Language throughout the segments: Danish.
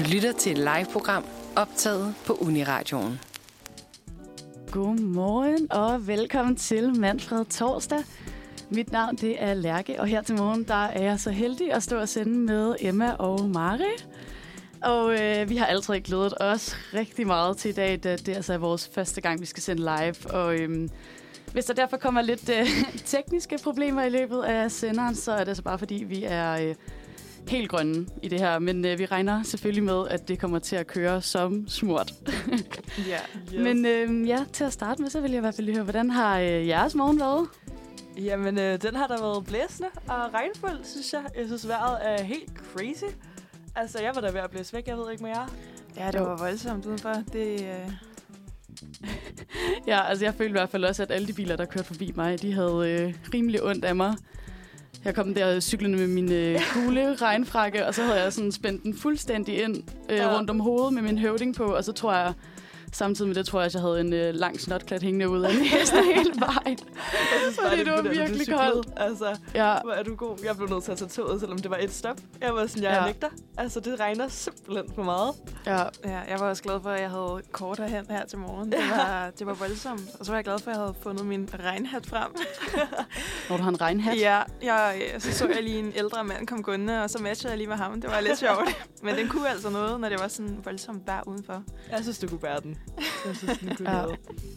Du lytter til et live-program optaget på Uniradioen. Godmorgen og velkommen til Manfred Torsdag. Mit navn det er Lærke, og her til morgen der er jeg så heldig at stå og sende med Emma og Mari. Og øh, vi har altid glædet os rigtig meget til i dag, da det altså er vores første gang, vi skal sende live. Og øh, hvis der derfor kommer lidt øh, tekniske problemer i løbet af senderen, så er det altså bare fordi, vi er øh, helt grønne i det her. Men øh, vi regner selvfølgelig med, at det kommer til at køre som smurt. Ja, yes. Men øh, ja, til at starte med, så vil jeg i hvert fald lige høre, hvordan har øh, jeres morgen været? Jamen, øh, den har der været blæsende og regnfuld, synes jeg. Jeg synes, vejret er helt crazy. Altså, jeg var da ved at blæse væk. Jeg ved ikke med jer. Ja, det var voldsomt udenfor. Det, øh... ja, altså jeg følte i hvert fald også, at alle de biler, der kørte forbi mig, de havde øh, rimelig ondt af mig. Jeg kom der cyklende med min øh, kugle regnfrakke, og så havde jeg sådan spændt den fuldstændig ind øh, ja. rundt om hovedet med min høvding på, og så tror jeg, Samtidig med det tror jeg, at jeg havde en øh, lang snotklat hængende ud af næsten hele vejen. Fordi det, det var virkelig koldt. Altså, ja. hvor er du god. Jeg blev nødt til at tage toget, selvom det var et stop. Jeg var sådan, jeg ja. nægter. Altså, det regner simpelthen for meget. Ja. ja. jeg var også glad for, at jeg havde kort herhen her til morgen. Det var, det var voldsomt. Og så var jeg glad for, at jeg havde fundet min regnhat frem. Når du har en regnhat? Ja, jeg, så så jeg lige en ældre mand komme gående, og så matchede jeg lige med ham. Det var lidt sjovt. Men den kunne altså noget, når det var sådan voldsomt vejr udenfor. Jeg synes, du kunne bære den. Jeg synes, den kunne ja. Jeg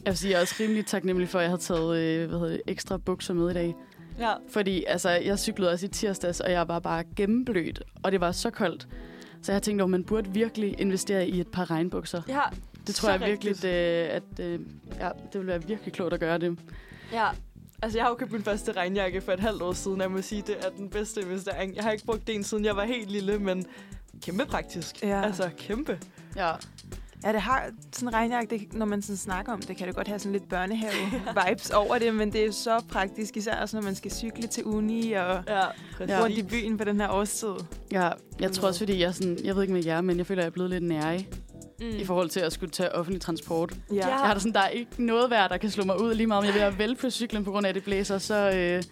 vil sige, jeg er også rimelig taknemmelig for, at jeg har taget øh, hvad hedder det, ekstra bukser med i dag. Ja. Fordi altså, jeg cyklede også i tirsdags, og jeg var bare gennemblødt, og det var så koldt. Så jeg tænkte, at man burde virkelig investere i et par regnbukser. Ja, Det tror jeg virkelig, det, at øh, ja, det ville være virkelig klogt at gøre det. Ja, Altså, jeg har jo købt min første regnjakke for et halvt år siden, jeg må sige, det er den bedste investering. Jeg har ikke brugt den, siden jeg var helt lille, men kæmpe praktisk. Ja. Altså, kæmpe. Ja. Ja, det har sådan en regnjakke, det, når man sådan snakker om det, kan det godt have sådan lidt børnehave-vibes over det, men det er så praktisk, især også når man skal cykle til uni og ja, rundt i byen på den her årstid. Ja, jeg tror også, fordi jeg, sådan, jeg ved ikke med jer, men jeg føler, at jeg er blevet lidt nærig mm. i forhold til at skulle tage offentlig transport. Ja. Jeg har sådan, der er ikke noget værd, der kan slå mig ud lige meget, om jeg vil at vælge på cyklen på grund af, at det blæser, så, øh,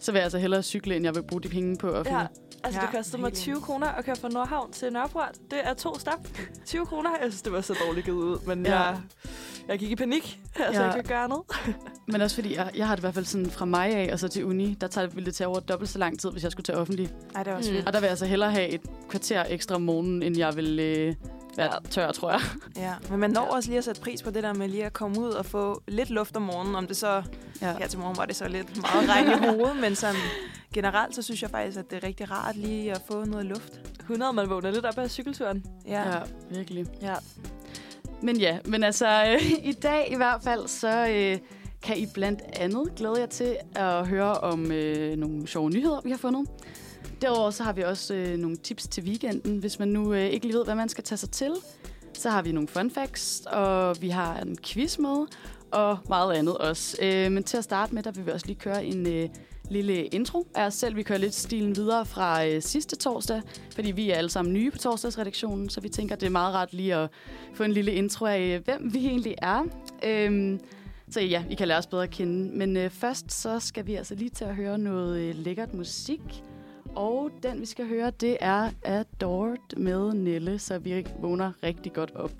så vil jeg altså hellere cykle, end jeg vil bruge de penge på offentlig. Ja. Altså, ja, det kostede mig 20 kroner at køre fra Nordhavn til Nørreport. Det er to stop. 20 kroner. Jeg synes, det var så dårligt givet ud, men ja. jeg, jeg gik i panik. Altså, ja. jeg kan gøre noget. men også fordi, jeg, jeg har det i hvert fald sådan fra mig af og så til uni, der tager, ville det tage over dobbelt så lang tid, hvis jeg skulle tage offentlig. Ej, det var også mm. Og der vil jeg altså hellere have et kvarter ekstra om morgenen, end jeg vil... Øh, være tør, tror jeg. Ja, men man når også lige at sætte pris på det der med lige at komme ud og få lidt luft om morgenen. Om det så, ja. her til morgen var det så lidt meget regn i hovedet, men sådan generelt, så synes jeg faktisk, at det er rigtig rart lige at få noget luft. 100, man vågner lidt op af cykelturen. Ja, ja virkelig. Ja. Men ja, men altså øh, i dag i hvert fald, så øh, kan I blandt andet glæde jer til at høre om øh, nogle sjove nyheder, vi har fundet. Derudover så har vi også øh, nogle tips til weekenden, hvis man nu øh, ikke lige ved, hvad man skal tage sig til. Så har vi nogle fun facts, og vi har en quiz med, og meget andet også. Øh, men til at starte med, der vil vi også lige køre en øh, lille intro af os selv. Vi kører lidt stilen videre fra øh, sidste torsdag, fordi vi er alle sammen nye på torsdagsredaktionen, så vi tænker, det er meget rart lige at få en lille intro af, øh, hvem vi egentlig er. Øh, så ja, I kan lære os bedre at kende. Men øh, først så skal vi altså lige til at høre noget øh, lækkert musik. Og den, vi skal høre, det er Adored med Nelle, så vi vågner rigtig godt op.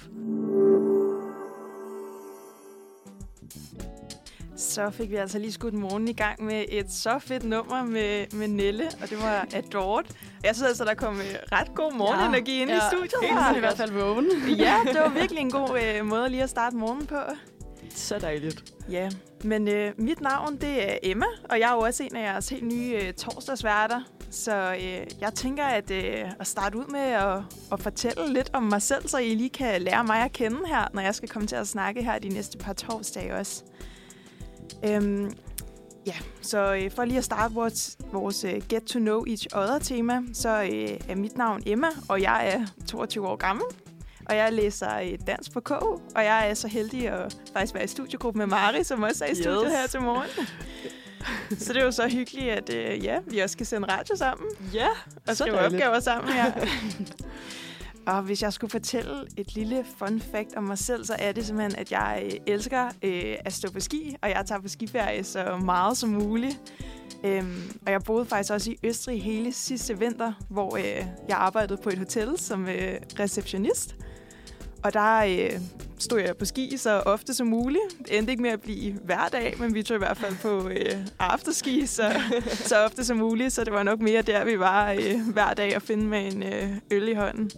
Så fik vi altså lige skudt morgen i gang med et så fedt nummer med, med Nelle, og det var Adored. Jeg synes altså, der kom øh, ret god morgenenergi ja, ind ja, i studiet. Helt i hvert fald vågen. ja, det var virkelig en god øh, måde lige at starte morgen på. Så dejligt. Ja, men øh, mit navn det er Emma, og jeg er jo også en af jeres helt nye øh, torsdagsværter. Så øh, jeg tænker at, øh, at starte ud med at, at fortælle lidt om mig selv, så I lige kan lære mig at kende her, når jeg skal komme til at snakke her de næste par torsdage også. Øhm, ja, så øh, for lige at starte vores, vores uh, Get to Know Each Other-tema, så øh, er mit navn Emma, og jeg er 22 år gammel. Og jeg læser øh, dans på KU, og jeg er så heldig at faktisk være i studiegruppe med Mari, som også er i studiet yes. her til morgen. så det er jo så hyggeligt, at øh, ja, vi også skal sende radio sammen. Ja, og skrive opgaver sammen her. Og hvis jeg skulle fortælle et lille fun fact om mig selv, så er det simpelthen, at jeg øh, elsker øh, at stå på ski, og jeg tager på skiferie så meget som muligt. Øhm, og jeg boede faktisk også i Østrig hele sidste vinter, hvor øh, jeg arbejdede på et hotel som øh, receptionist. Og der øh, stod jeg på ski så ofte som muligt. Det endte ikke med at blive hver dag, men vi tog i hvert fald på øh, afterski så, så ofte som muligt. Så det var nok mere der, vi var øh, hver dag at finde med en øh, øl i hånden.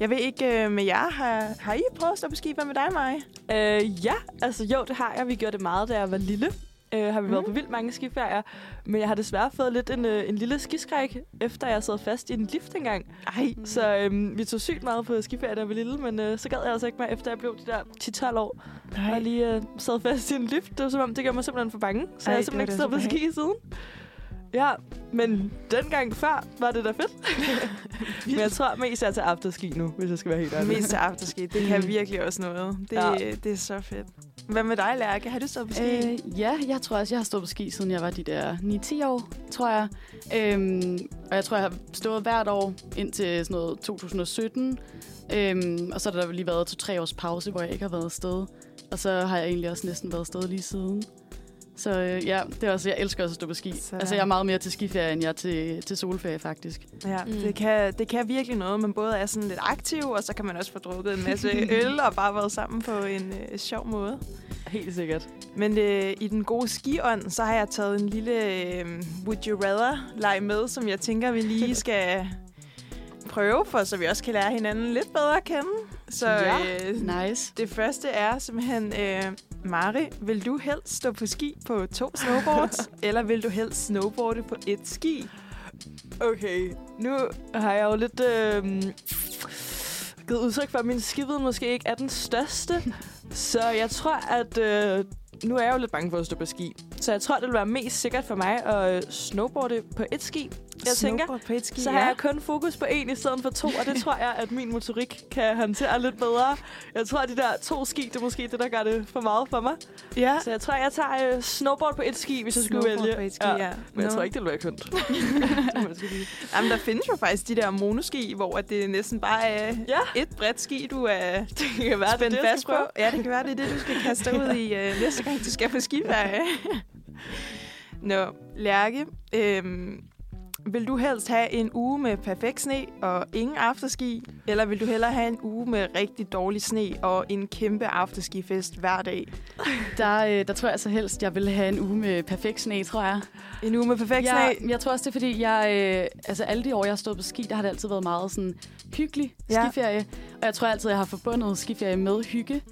Jeg ved ikke øh, med jer, har, har I prøvet at stå på ski? Hvad med dig, Maja? Øh, ja, altså jo, det har jeg. Vi gjorde det meget, da jeg var lille. Øh, har vi mm. været på vildt mange skiferier. Men jeg har desværre fået lidt en, øh, en lille skiskræk, efter jeg sad fast i en lift engang. Ej. Så øh, vi tog sygt meget på skiferie, da jeg var lille, men øh, så gad jeg altså ikke mere, efter jeg blev de der 10-12 år. Ej. Og lige øh, sad fast i en lift. Det var som om, det gjorde mig simpelthen for bange. Så Ej, jeg har simpelthen ikke stået på ski siden. Ja, men dengang før var det da fedt. men jeg tror mest, jeg er til afterski nu, hvis jeg skal være helt ærlig. Mest til afterski, det kan virkelig også noget. Det, ja. det er så fedt. Hvad med dig, Lærke? Har du stået på ski? Øh, ja, jeg tror også, jeg har stået på ski, siden jeg var de der 9-10 år, tror jeg. Øhm, og jeg tror, jeg har stået hvert år indtil sådan noget 2017. Øhm, og så har der lige været to-tre års pause, hvor jeg ikke har været afsted. Og så har jeg egentlig også næsten været afsted lige siden. Så øh, ja, det er også, jeg elsker også at stå på ski. Så. Altså, jeg er meget mere til skiferie, end jeg er til, til solferie, faktisk. Ja, mm. det, kan, det kan virkelig noget. Man både er sådan lidt aktiv, og så kan man også få drukket en masse øl og bare været sammen på en øh, sjov måde. Helt sikkert. Men øh, i den gode skiånd, så har jeg taget en lille øh, Would You Rather-leg med, som jeg tænker, vi lige skal prøve for, så vi også kan lære hinanden lidt bedre at kende. Så ja, øh, nice. Det første er simpelthen, øh, Mari, vil du helst stå på ski på to snowboards, eller vil du helst snowboarde på et ski? Okay, nu har jeg jo lidt øh, givet udtryk for, at min skivide måske ikke er den største. Så jeg tror, at øh, nu er jeg jo lidt bange for at stå på ski. Så jeg tror, det vil være mest sikkert for mig at øh, snowboarde på et ski. Jeg tænker, på et ski, så har ja. jeg kun fokus på en i stedet for to, og det tror jeg, at min motorik kan håndtere lidt bedre. Jeg tror, at de der to ski, det er måske det, der gør det for meget for mig. Ja. Så jeg tror, jeg tager uh, snowboard på et ski, hvis jeg skulle vælge. på et ski, ja. ja. Men no. jeg tror ikke, det vil være kønt. Jamen, der findes jo faktisk de der monoski, hvor det næsten bare er ja. et bredt ski, du er det kan være, spændt det, fast på. Ja, det kan være, det er det, du skal kaste ud i uh, næste gang, du skal på skiferie. Nå, Lærke, øhm, vil du helst have en uge med perfekt sne og ingen afterski, eller vil du hellere have en uge med rigtig dårlig sne og en kæmpe afterskifest hver dag? Der, øh, der tror jeg så helst, jeg vil have en uge med perfekt sne, tror jeg. En uge med perfekt ja, sne? Jeg tror også, det er fordi, jeg, øh, altså alle de år, jeg har stået på ski, der har det altid været meget sådan hyggelig skiferie. Ja. Og jeg tror altid, jeg har forbundet skiferie med hygge.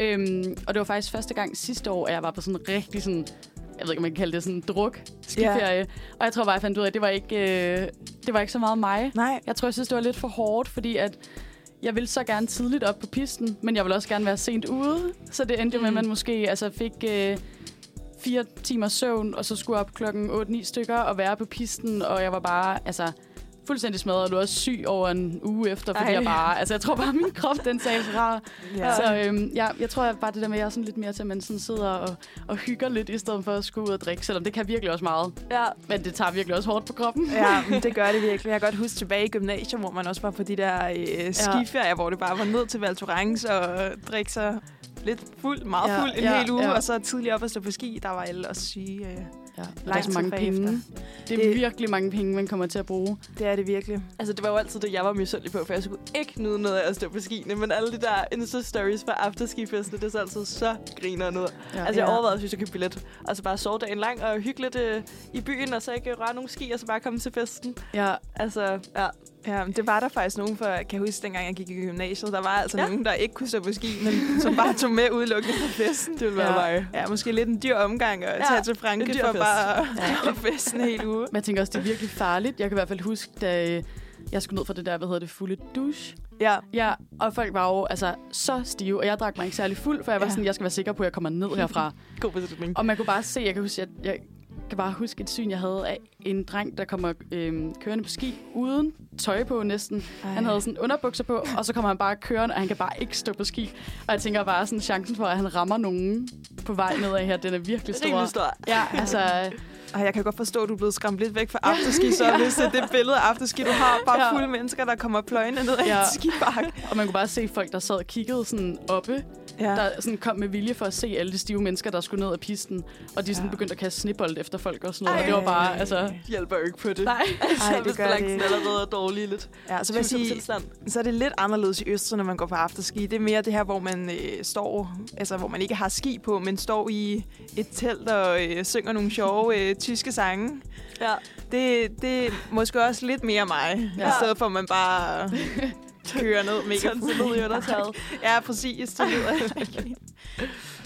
Øhm, og det var faktisk første gang sidste år, at jeg var på sådan rigtig sådan jeg ved ikke, om man kan kalde det sådan druk skiferie. Yeah. Og jeg tror bare, jeg fandt ud af, at det var ikke, øh, det var ikke så meget mig. Nej. Jeg tror, jeg synes, det var lidt for hårdt, fordi at jeg ville så gerne tidligt op på pisten, men jeg ville også gerne være sent ude. Så det endte mm. med, at man mm. måske altså, fik øh, fire timer søvn, og så skulle op klokken 8-9 stykker og være på pisten, og jeg var bare, altså fuldstændig smadret, og du er også syg over en uge efter, fordi Ej. jeg bare, altså jeg tror bare, at min krop, den sagde fra. Ja. Så øhm, ja, jeg tror bare det der med, at jeg er sådan lidt mere til, at man sådan sidder og, og hygger lidt, i stedet for at skulle ud og drikke, selvom det kan virkelig også meget. Ja. Men det tager virkelig også hårdt på kroppen. Ja, det gør det virkelig. Jeg kan godt huske tilbage i gymnasiet, hvor man også var på de der øh, skiferier, ja. hvor det bare var ned til Val og drikke sig lidt fuld, meget fuld ja, en ja, hel uge, ja. og så tidligere op og stå på ski, der var alle også syge. Øh. Ja, der er så mange penge. Efter. Det er det, virkelig mange penge, man kommer til at bruge. Det er det virkelig. Altså, det var jo altid det, jeg var misundelig på, for jeg skulle ikke nyde noget af at stå på skiene, men alle de der Insta-stories fra afterskifesten, det er så altid så griner noget. Ja. Altså, jeg ja. overvejede, hvis jeg købte billet. Altså, bare sove dagen lang og hygge lidt øh, i byen, og så ikke røre nogle ski, og så bare komme til festen. Ja. Altså, ja. Ja, det var der faktisk nogen for, kan jeg huske, dengang jeg gik i gymnasiet, der var altså ja. nogen, der ikke kunne stå på ski, men som bare tog med udelukkende på festen. Det ville være ja. mig. Ja, måske lidt en dyr omgang at ja, tage til Franke for bare ja. festen hele uge. Men jeg tænker også, det er virkelig farligt. Jeg kan i hvert fald huske, da jeg skulle ned fra det der, hvad hedder det, fulde douche. Ja. Ja, og folk var jo altså så stive, og jeg drak mig ikke særlig fuld, for jeg var ja. sådan, jeg skal være sikker på, at jeg kommer ned herfra. God beslutning. Og man kunne bare se, jeg kan huske, at jeg, kan bare huske et syn, jeg havde af en dreng, der kommer øh, kørende på ski, uden tøj på næsten. Ej. Han havde sådan underbukser på, og så kommer han bare kørende, og han kan bare ikke stå på ski. Og jeg tænker bare, sådan chancen for, at han rammer nogen på vej nedad her, den er virkelig stor. stor. Ja, altså... Og jeg kan godt forstå, at du er blevet skræmt lidt væk fra afterski, så hvis det er det billede af afterski, du har, bare Ja. fulde mennesker, der kommer pløjende ned ad Ja. en skibakke. Og man kunne bare se folk, der sad og kiggede sådan oppe, Ja. der sådan kom med vilje for at se alle de stive mennesker, der skulle ned af pisten. Og de sådan Ja. begyndte at kaste snibbold efter folk og sådan noget. Ej. Og det var bare, altså... hjælper jo ikke på det. Nej. altså, Ej, det hvis gør det allerede er dårlig lidt. ja, så vil jeg sige, så er det lidt anderledes i Østrig, når man går på afterski. Det er mere det her, hvor man øh, står, altså hvor man ikke har ski på, men står i et telt og øh, synger nogle sjove øh, tyske sange. Ja. Det, det er måske også lidt mere mig, ja. I stedet for at man bare kører ned mega Sådan så undertaget. Ja, præcis. Det lyder.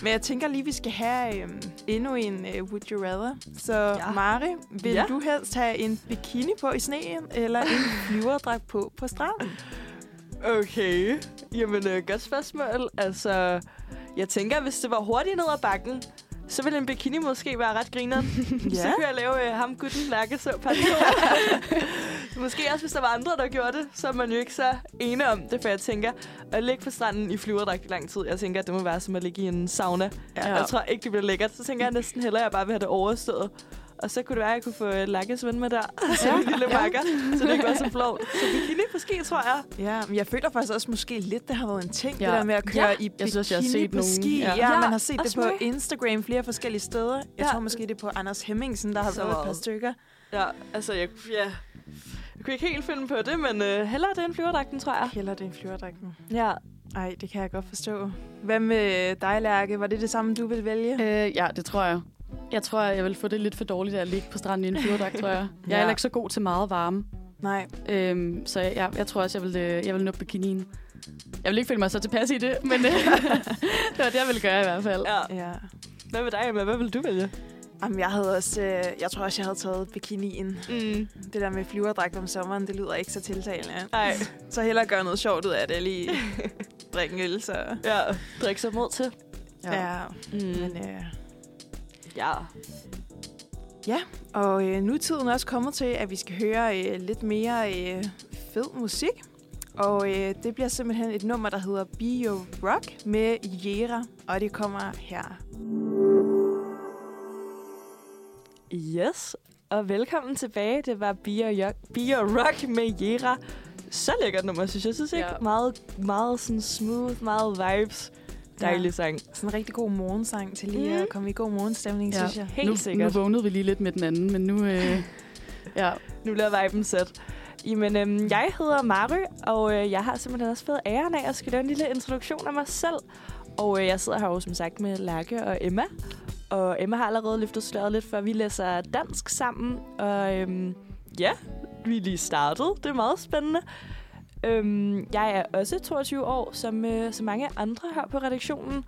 Men jeg tænker lige, vi skal have øhm, endnu en uh, Would You Rather. Så Ja. Mari, vil ja. du helst have en bikini på i sneen, eller en flyverdragt på på stranden? Okay. Jamen, øh, godt spørgsmål. Altså, jeg tænker, hvis det var hurtigt ned ad bakken, så ville en bikini måske være ret grineren. ja. Så kunne jeg lave øh, ham gutten lærke så Måske også, hvis der var andre, der gjorde det, så er man jo ikke så ene om det, for jeg tænker, at ligge på stranden i flyverdragt i lang tid, jeg tænker, at det må være som at ligge i en sauna. Ja. Jeg tror ikke, det bliver lækkert. Så tænker jeg næsten hellere, at jeg bare vil have det overstået. Og så kunne det være, at jeg kunne få øh, Lakkes ven med der. Så en lille bakker, så det ikke var så flot. Så bikini måske, tror jeg. Ja, men jeg føler faktisk også måske lidt, det har været en ting, Ja. det der med at køre Ja. i bikini Jeg synes, jeg har set på nogen- ski. ja. Ja, ja, Ja, man har set det på mig. Instagram flere forskellige steder. Jeg Ja. tror måske, det er på Anders Hemmingsen, der har Så været et par stykker. Ja, altså, jeg, ja. jeg kunne ikke helt finde på det, men øh, hellere den flyverdragten, tror jeg. Heller det er en flyverdragten. Ja. Ej, det kan jeg godt forstå. Hvad med dig, Lærke? Var det det samme, du ville vælge? Øh, ja, det tror jeg. Jeg tror, jeg vil få det lidt for dårligt at ligge på stranden i en flyverdragt, tror jeg. Jeg er Ja. heller ikke så god til meget varme. Nej. Øhm, så jeg, jeg, jeg tror også, jeg vil, øh, jeg vil nå bikinien. Jeg vil ikke føle mig så tilpas i det, men øh, det var det, jeg ville gøre i hvert fald. ja. Ja. Hvad med dig, Emma? Hvad vil du vælge? Jamen, jeg havde også, øh, jeg tror også, jeg havde taget bikinien. Mm. Det der med flyverdragt om sommeren, det lyder ikke så tiltalende. Nej. Så hellere gøre noget sjovt ud af det, lige drikke en øl, så... Ja, drik sig mod til. Ja. Mm. Men, øh, Ja. og øh, nu er tiden også kommet til, at vi skal høre øh, lidt mere øh, fed musik. Og øh, det bliver simpelthen et nummer, der hedder Be Your Rock med Jera, og det kommer her. Yes, og velkommen tilbage. Det var Be Your, Be Your Rock med Jera. Så lækkert nummer, synes jeg. Jeg synes ikke, Ja. meget, meget sådan smooth, meget vibes. Dejlig Ja. sang. Sådan en rigtig god morgensang til lige Mm. at komme i god morgenstemning, Ja. synes jeg. Helt nu, sikkert. Nu vågnede vi lige lidt med den anden, men nu... Øh, ja, Nu bliver viben sat. Jamen, øhm, jeg hedder Mary, og øh, jeg har simpelthen også fået æren af at skal lave en lille introduktion af mig selv. Og øh, jeg sidder her jo som sagt med Lærke og Emma. Og Emma har allerede løftet sløret lidt, før vi læser dansk sammen. Og øhm, ja, vi er lige startet. Det er meget spændende. Øhm, jeg er også 22 år, som, øh, som mange andre her på redaktionen.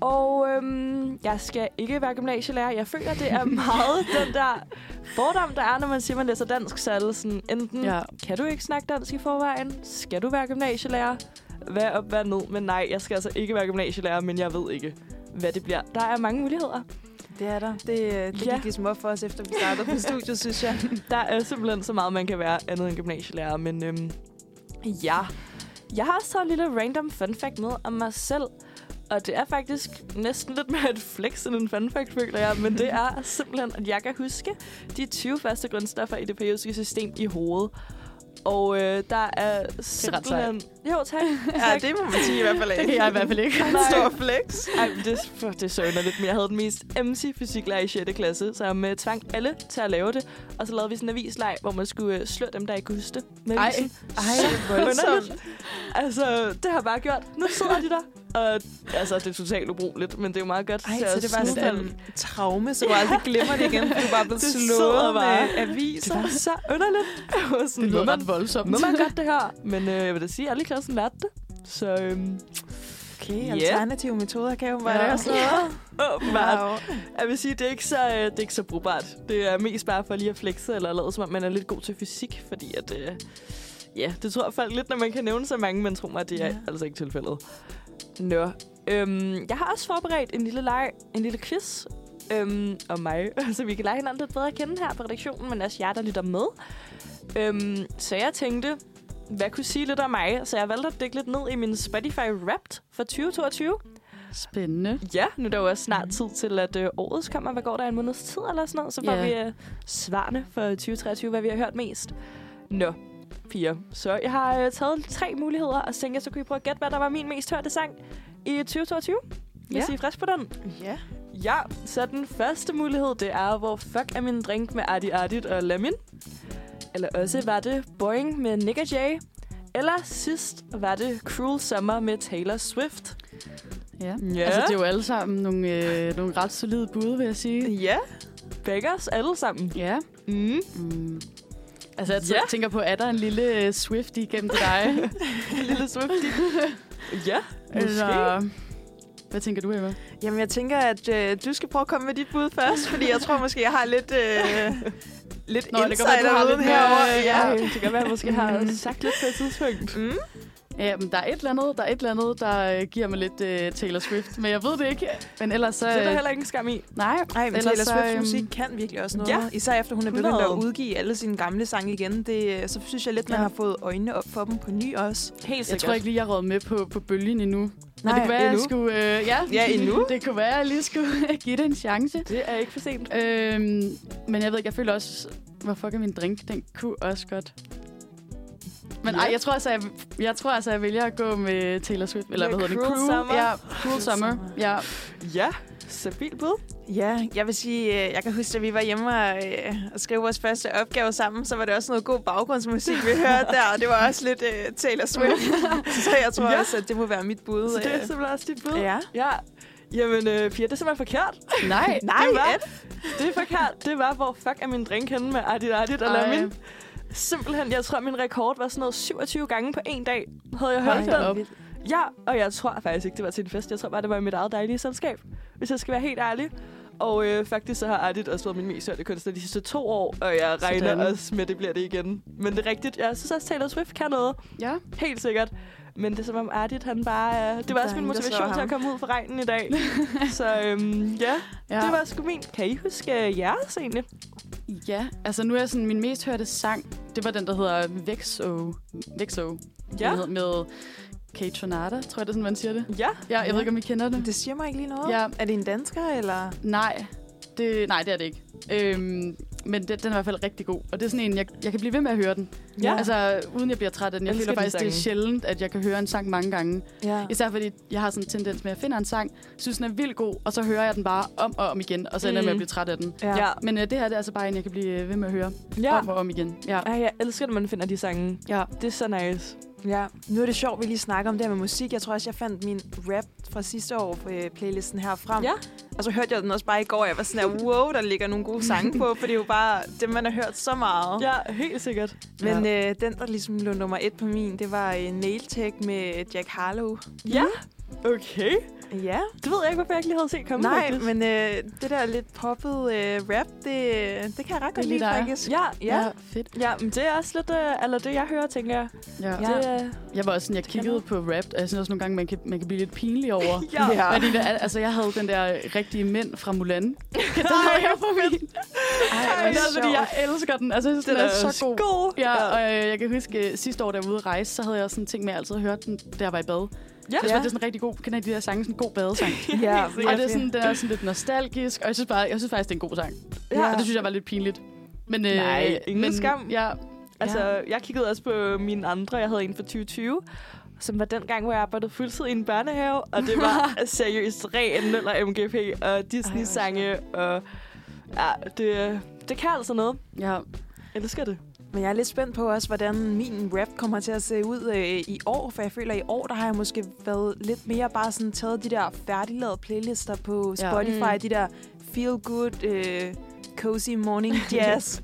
Og øhm, jeg skal ikke være gymnasielærer. Jeg føler, det er meget den der fordom, der er, når man siger, man læser dansk. Så er det sådan, enten ja. ja. kan du ikke snakke dansk i forvejen? Skal du være gymnasielærer? Hvad op, hvad ned? Men nej, jeg skal altså ikke være gymnasielærer, men jeg ved ikke, hvad det bliver. Der er mange muligheder. Det er der. Det, det Ja. gik ligesom op for os, efter vi startede på studiet, synes jeg. Der er simpelthen så meget, man kan være andet end gymnasielærer. Men øhm, ja, jeg har også taget en lille random fun fact med om mig selv. Og det er faktisk næsten lidt mere et flex end en fun fact, føler jeg. Men det er simpelthen, at jeg kan huske de 20 første grundstoffer i det periodiske system i hovedet. Og øh, der er simpelthen... Jo, tak. Ja, det må man sige i hvert fald Det ikke. kan jeg i hvert fald ikke. Stor flex. Ej, det, for, det er så underligt, men jeg havde den mest MC-fysiklærer i 6. klasse, som uh, tvang alle til at lave det. Og så lavede vi sådan en avisleg, hvor man skulle uh, slå dem, der ikke kunne huske det. Med Ej. Ej, Underligt. Altså, det har jeg bare gjort. Nu sidder de der. Og altså, det er totalt ubrugeligt, men det er jo meget godt. Ej, så det var sådan en traume, så du aldrig glemmer det igen, du er bare blevet Det slået bare. med aviser. Det var så underligt. Jeg var sådan, Det lyder man, ret voldsomt. må man godt det her? Men øh, jeg vil da sige, at alle i klassen lærte det. Så øhm, Okay, Ja. alternative metoder kan jo være Ja. også noget. åbenbart. Wow. Jeg vil sige, det er ikke så, øh, det er ikke så brugbart. Det er mest bare for lige at flexe, eller lade som om, man er lidt god til fysik, fordi at... Øh, ja, det tror jeg folk lidt, når man kan nævne så mange, men tror mig, det er Ja. altså ikke tilfældet. Nå. Øhm, jeg har også forberedt en lille leg, en lille quiz øhm, om mig, så vi kan lege hinanden lidt bedre at kende her på redaktionen, men også jer, der lytter med. Øhm, så jeg tænkte, hvad kunne sige lidt om mig? Så jeg valgte at dykke lidt ned i min Spotify Wrapped for 2022. Spændende. Ja, nu er der jo også snart tid til, at øh, årets kommer. Hvad går der en måneds tid eller sådan noget? Så får Ja. vi øh, svarene for 2023, hvad vi har hørt mest. Nå, fire. Så jeg har øh, taget tre muligheder, og så tænkte jeg, så kunne I prøve at gætte, hvad der var min mest hørte sang i 2022. Hvis Ja. I er frisk på den. Ja. Ja, så den første mulighed, det er, hvor fuck er min drink med Adi Adit og Lamin. Eller også var det Boing med Nick og Jay. Eller sidst var det Cruel Summer med Taylor Swift. Ja. Ja. Altså, det er jo alle sammen nogle, øh, nogle ret solide bud, vil jeg sige. Ja, beggars alle sammen. Ja. Mm. Mm. Altså, jeg Ja. tænker på, er der en lille øh, Swifty igennem til dig? Lille Swifty. ja, måske. Eller, hvad tænker du, Eva? Jamen, jeg tænker, at øh, du skal prøve at komme med dit bud først, fordi jeg tror måske, jeg har lidt, øh, lidt Nå, det kan være, du har lidt herovre. Ja. Ja, det kan være, jeg måske har sagt lidt på et tidspunkt. Mm. Ja, men der er et eller andet, der, er et eller andet, der øh, giver mig lidt øh, Taylor Swift. Men jeg ved det ikke. Men ellers så... Så er der øh, heller ingen skam i. Nej, Ej, men ellers Taylor så, Swift øhm, musik kan virkelig også noget. ja. Især efter hun er begyndt 100. at udgive alle sine gamle sange igen. Det, øh, så synes jeg lidt, man Ja. har fået øjnene op for dem på ny også. Helt Jeg sikkert. tror ikke lige, jeg råd med på, på bølgen endnu. Men Nej, det kunne være, jeg endnu. skulle... Øh, ja, Ja, endnu. det kunne være, jeg lige skulle give det en chance. Det er ikke for sent. Øhm, men jeg ved ikke, jeg føler også... Hvor fuck er min drink? Den kunne også godt... Men ej, jeg tror altså, jeg, jeg tror altså, jeg vælger at gå med Taylor Swift. Eller Med hvad hedder det? Cruel Summer? Ja, Cruel Summer. Ja. Ja, stabil bud. Ja, jeg vil sige, øh, jeg kan huske, at vi var hjemme og, øh, og skrev vores første opgave sammen, så var det også noget god baggrundsmusik, vi hørte der, og det var også lidt uh, Taylor Swift. så jeg tror Ja. også, at det må være mit bud. Så det er øh. simpelthen også dit bud. Ja. Ja. Jamen, øh, Pia, det er simpelthen forkert. Nej. Nej, det var, Ed. det er forkert. Det var, hvor fuck er min drink henne med Adit Adit og. Lamin. Simpelthen, jeg tror, min rekord var sådan noget 27 gange på en dag, havde jeg hørt den. op. Ja, og jeg tror faktisk ikke, det var til en fest. Jeg tror bare, det var i mit eget dejlige selskab, hvis jeg skal være helt ærlig. Og øh, faktisk så har Adit også været min mest hørte kunstner de sidste to år, og jeg regner Sådan. også med, at det bliver det igen. Men det er rigtigt. Jeg synes også, Taylor Swift kan noget. Ja. Helt sikkert. Men det er som om Adit, han bare... Øh, det var også min motivation til at komme ud for regnen i dag. så øhm, ja, ja. det var sgu min. Kan I huske uh, jeres egentlig? Ja, altså nu er sådan min mest hørte sang, det var den, der hedder Vexo. Vexo. Ja. Hedder Med Kate Tornada, tror jeg, det er sådan, man siger det. Ja. Ja, jeg ved ikke, om I kender den. Det siger mig ikke lige noget. Ja. Er det en dansker, eller? Nej, det, nej, det er det ikke. Øhm, men det, den er i hvert fald rigtig god. Og det er sådan en, jeg, jeg kan blive ved med at høre den. Ja. Altså, uden jeg bliver træt af den. Jeg Elsker føler faktisk, det er sjældent, at jeg kan høre en sang mange gange. Ja. Især fordi, jeg har sådan en tendens med, at jeg finder en sang, synes den er vildt god, og så hører jeg den bare om og om igen, og så ender jeg med at Mm. blive træt af den. Ja. ja. Men øh, det her det er altså bare en, jeg kan blive ved med at høre ja. om og om igen. Ja. Ej, jeg elsker, når man finder de sange. Ja. Det er så nice. Ja, nu er det sjovt, vi lige snakker om det her med musik. Jeg tror også, jeg fandt min rap fra sidste år på øh, playlisten her frem. Ja. Og så hørte jeg den også bare i går, og jeg var sådan her, wow, der ligger nogle gode sange på, for det er jo bare det, man har hørt så meget. Ja, helt sikkert. Men øh, den, der ligesom lå nummer et på min, det var øh, Nail Tech med Jack Harlow. Ja. Okay. Ja. Det ved jeg ikke, hvorfor jeg ikke lige havde set komme. Nej, faktisk. men øh, det der lidt poppet øh, rap, det, det kan jeg ret godt lide, faktisk. Ja, ja. ja, fedt. Ja, men det er også lidt, øh, eller det jeg hører, tænker jeg. Ja. Det, øh, Jeg var også sådan, jeg kiggede på rap, og jeg synes også nogle gange, man kan, man kan blive lidt pinlig over. ja. Ja. Fordi det, altså, jeg havde den der rigtige mænd fra Mulan. Den havde jeg på min. Ej, Men det er fordi jeg elsker den. Altså, jeg synes, den, Den er, er så god. god. Ja, og øh, jeg kan huske, øh, sidste år, da jeg var ude at rejse, så havde jeg også sådan en ting med, at jeg altid hørte den, da jeg var i bad. Ja. Jeg synes, ja. det er sådan en rigtig god, kender I de der sange, sådan en god badesang. Ja, og det er sådan, den er sådan lidt nostalgisk, og jeg synes, bare, jeg synes faktisk, det er en god sang. Ja. Og det synes jeg var lidt pinligt. Men, øh, Nej, ingen men, skam. Ja, Altså, Ja. jeg kiggede også på mine andre. Jeg havde en fra 2020, som var den gang, hvor jeg arbejdede fuldtid i en børnehave. Og det var seriøst ren Nøller MGP og Disney-sange. Og ja, det, det kan altså noget. ja. Jeg elsker det. Men jeg er lidt spændt på også, hvordan min rap kommer til at se ud øh, i år. For jeg føler, at i år, der har jeg måske været lidt mere bare sådan taget de der færdiglavede playlister på Ja. Spotify. Mm. De der feel good, øh, cozy morning jazz.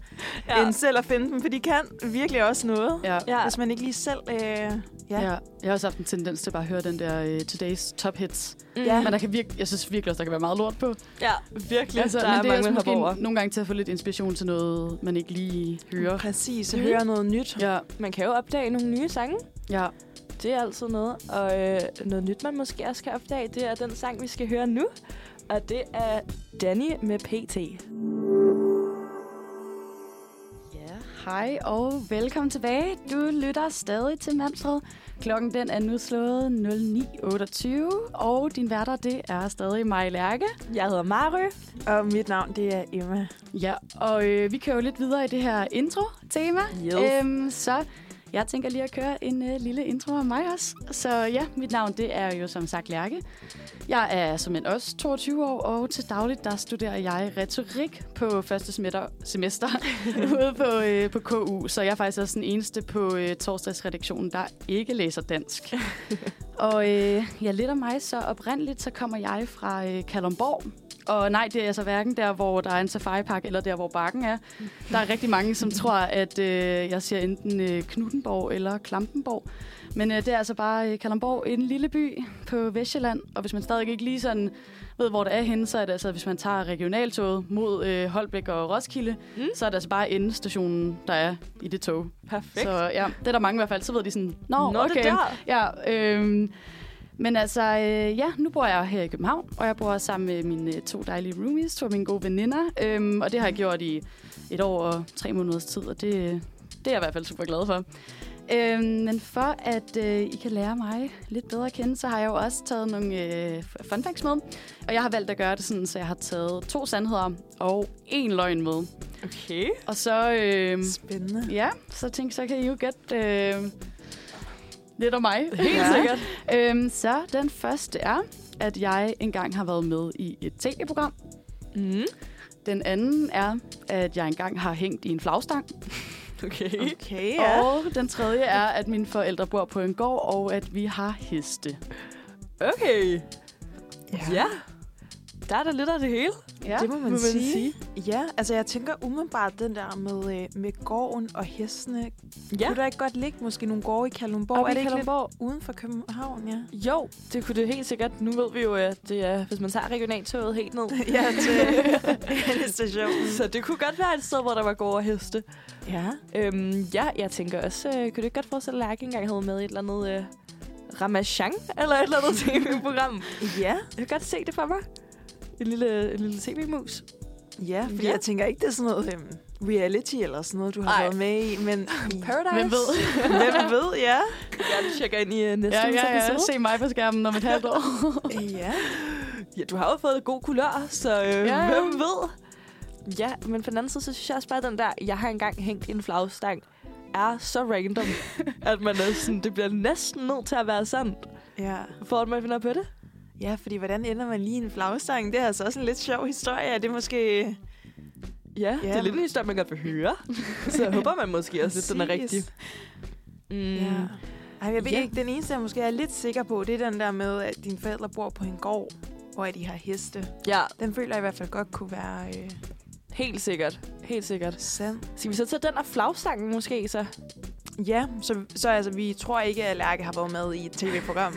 Ja. End selv at finde dem, for de kan virkelig også noget. Ja. Ja. Hvis man ikke lige selv... Øh, ja. Ja. Jeg har også haft en tendens til bare at høre den der uh, Today's Top Hits. Mm. Ja. Men der kan virke, jeg synes virkelig også, der kan være meget lort på. ja, virkelig. Altså, der men er det mange, er man måske over. nogle gange til at få lidt inspiration til noget, man ikke lige hører. Præcis, Mhm. at høre noget nyt. Ja, Man kan jo opdage nogle nye sange. ja. Det er altid noget. Og øh, noget nyt, man måske også kan opdage, det er den sang, vi skal høre nu. Og det er Danny med PT. Hej og velkommen tilbage. Du lytter stadig til Mamsred. Klokken den er nu slået 09.28, og din værter det er stadig mig, Lærke. Jeg hedder Marø. Og mit navn, det er Emma. Ja, og øh, vi kører jo lidt videre i det her intro-tema. Yes. Øhm, så jeg tænker lige at køre en øh, lille intro af mig også. Så ja, mit navn det er jo som sagt Lærke. Jeg er som en også 22 år, og til dagligt der studerer jeg retorik på første semester, semester ude på, øh, på KU. Så jeg er faktisk også den eneste på øh, torsdagsredaktionen, der ikke læser dansk. og øh, ja, lidt om mig, så oprindeligt så kommer jeg fra øh, Kalundborg, og nej, det er altså hverken der, hvor der er en safari-park, eller der, hvor bakken er. Der er rigtig mange, som tror, at øh, jeg siger enten øh, Knuttenborg eller Klampenborg. Men øh, det er altså bare øh, Kalundborg, en lille by på Vestjylland. Og hvis man stadig ikke lige sådan ved, hvor det er henne, så er det altså, hvis man tager regionaltoget mod øh, Holbæk og Roskilde, mm. så er det altså bare endestationen, der er i det tog. Perfekt. Så ja, det er der mange i hvert fald. Så ved de sådan, nå, Nå, okay. det der. Ja, øh, men altså, øh, ja, nu bor jeg her i København, og jeg bor sammen med mine øh, to dejlige roomies, to af mine gode veninder. Øhm, og det har jeg gjort i et år og tre måneders tid, og det, det er jeg i hvert fald super glad for. Øhm, men for at øh, I kan lære mig lidt bedre at kende, så har jeg jo også taget nogle øh, fun facts med. Og jeg har valgt at gøre det sådan, så jeg har taget to sandheder og en løgn med. Okay. Og så, øh, Spændende. ja, så tænk, så kan I jo gætte øh, lidt om mig. Helt Ja. sikkert. Øhm, så den første er, at jeg engang har været med i et tv-program. Mm. Den anden er, at jeg engang har hængt i en flagstang. Okay. Okay, Ja. Og den tredje er, at mine forældre bor på en gård, og at vi har heste. Okay. Ja. Ja. Der er der lidt af det hele. Ja, Det må man, må man sige. sige. Ja, altså jeg tænker umiddelbart den der med, øh, med gården og hestene. Ja. Kunne der ikke godt ligge måske nogle gårde i Kalundborg? Og er i det ikke Kalundborg. lidt uden for København, ja? Jo, det kunne det helt sikkert. Nu ved vi jo, at det er, hvis man tager regionaltoget helt ned. ja, til stationen. Så det kunne godt være et sted, hvor der var gårde og heste. Ja. Øhm, ja, jeg tænker også, øh, kunne du ikke godt forestille dig, at jeg engang havde med i et eller andet øh, Ramachan, eller et eller andet tv-program? Ja. Jeg kan godt se det for mig. En lille, en lille tv-mus. Ja, fordi Ja. jeg tænker ikke, det er sådan noget um, reality eller sådan noget, du har Ej. været med i, men Paradise. Hvem ved? hvem ved, ja. Jeg gerne tjekke ind i uh, næste Ja, ja, ja. episode. Se mig på skærmen om et halvt år. Ja. Ja, du har jo fået god kulør, så øh, Ja, hvem ved? Ja, men på den anden side, så synes jeg også bare, at den der, jeg har engang hængt i en flagstang, er så random, at man er sådan, det bliver næsten nødt til at være sandt, ja. for at man finder på det. Ja, fordi hvordan ender man lige en flagstang? Det er altså også en lidt sjov historie. Det er måske... Ja, ja, det er lidt en historie, man godt vil høre. så jeg håber man måske også, at den er rigtig. Mm. Ja. Ej, jeg ved Ja. ikke, den eneste, jeg måske er lidt sikker på, det er den der med, at dine forældre bor på en gård, hvor de har heste. ja, Den føler jeg i hvert fald godt kunne være øh, helt sikkert. Helt sikkert. sand. Skal vi så tage den af flagstangen måske, så? Ja, så, så altså, vi tror ikke, at Lærke har været med i et tv-program.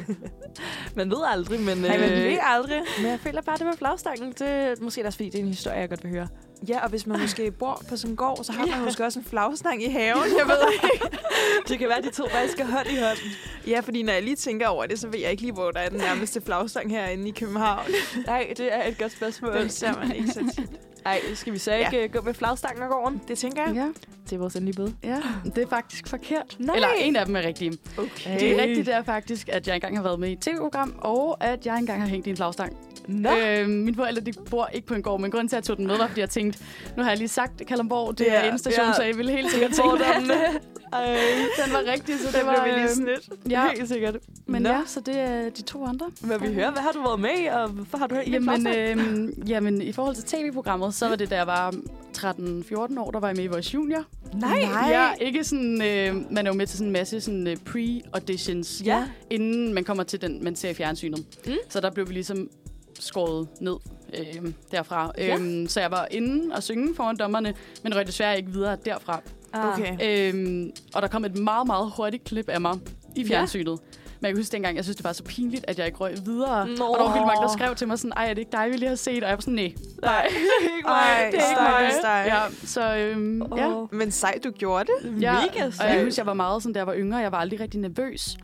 Man ved aldrig, men... Nej, men vi ved aldrig. men jeg føler bare, det med flagstangen, det måske også fordi, det er en historie, jeg godt vil høre. Ja, og hvis man måske bor på sådan en gård, så har man måske også en flagstang i haven. Jeg ved ikke. Det kan være, at de to faktisk skal hånd i hånd. Ja, fordi når jeg lige tænker over det, så ved jeg ikke lige, hvor der er den nærmeste flagstang herinde i København. Nej, det er et godt spørgsmål. Den ser man ikke så tit. Ej, skal vi så ikke ja. gå med flagstangen og gården? Det tænker jeg. ja, Det er vores endelige bud. ja, det er faktisk forkert. Nej. Eller en af dem er rigtig. Okay. Det er rigtigt, det er faktisk, at jeg engang har været med i et tv-program, og at jeg engang har hængt i en flagstang. Nå. Øh, mine forældre de bor ikke på en gård, men grunden til, at jeg tog den med, var, fordi jeg tænkte, nu har jeg lige sagt Kalundborg, det Ja, er en station, ja. så jeg ville helt sikkert tænke, at. Ej, den var rigtig, så det Det var... blev vi lige snydt. ja, Helt sikkert. men Nå. ja, så det er de to andre. Hvad vi hører, hvad har du været med i, og hvorfor har du en Jamen, øh, jamen, i forhold til tv-programmet, så var det, da jeg var 13-14 år, der var jeg med i vores junior. Nej. Nej. Ja, ikke sådan, øh, man er jo med til sådan en masse sådan, øh, pre-auditions, Ja. inden man kommer til den, man ser i fjernsynet. Mm. Så der blev vi ligesom skåret ned øh, derfra. Ja. Øhm, så jeg var inde og synge foran dommerne, men røg desværre ikke videre derfra. Ah. Okay. Øhm, og der kom et meget, meget hurtigt klip af mig i fjernsynet. Men jeg kan huske dengang, jeg synes, det var så pinligt, at jeg ikke røg videre. Nå. Og der var vildt mange, der skrev til mig sådan, ej, er det ikke dig, vi lige har set? Og jeg var sådan, nej, Nej, ikke Ej, det er ikke mig. dig. Ja, så øhm, Åh, ja. Men sejt, du gjorde det. ja. Mega Og jeg husker, jeg var meget sådan, da jeg var yngre, jeg var aldrig rigtig nervøs.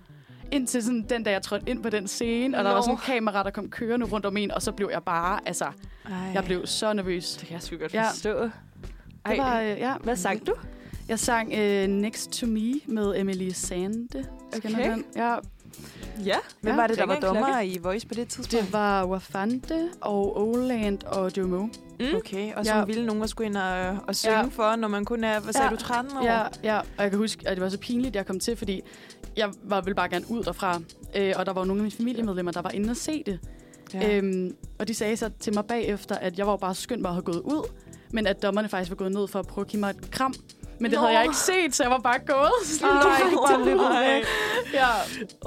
Indtil sådan den, da jeg trådte ind på den scene, og der Nå. var sådan en kamera, der kom kørende rundt om en, og så blev jeg bare, altså, Ej. jeg blev så nervøs. Det kan jeg sgu godt Ja. forstå. Det Ej, var, øh, ja. hvad sang du? Jeg sang uh, Next to Me med Emily Sande. Okay. den? Ja, Ja. Hvem Ja, var det, der var dommer i Voice på det tidspunkt? det var Wafande og Oland og Jomo. Mm. Okay, og Ja. så ville nogen at skulle ind og, og synge Ja. for, når man kun er, hvad sagde Ja. du, 13 år? Ja, ja, og jeg kan huske, at det var så pinligt, jeg kom til, fordi jeg var vel bare gerne ud derfra. Øh, og der var jo nogle af mine familiemedlemmer, der var inde og se det. Ja. Øhm, og de sagde så til mig bagefter, at jeg var jo bare skønt bare at have gået ud, men at dommerne faktisk var gået ned for at prøve at give mig et kram. Men det Nå. havde jeg ikke set, så jeg var bare gået. Sådan, Ej, bare lidt nej. Ja,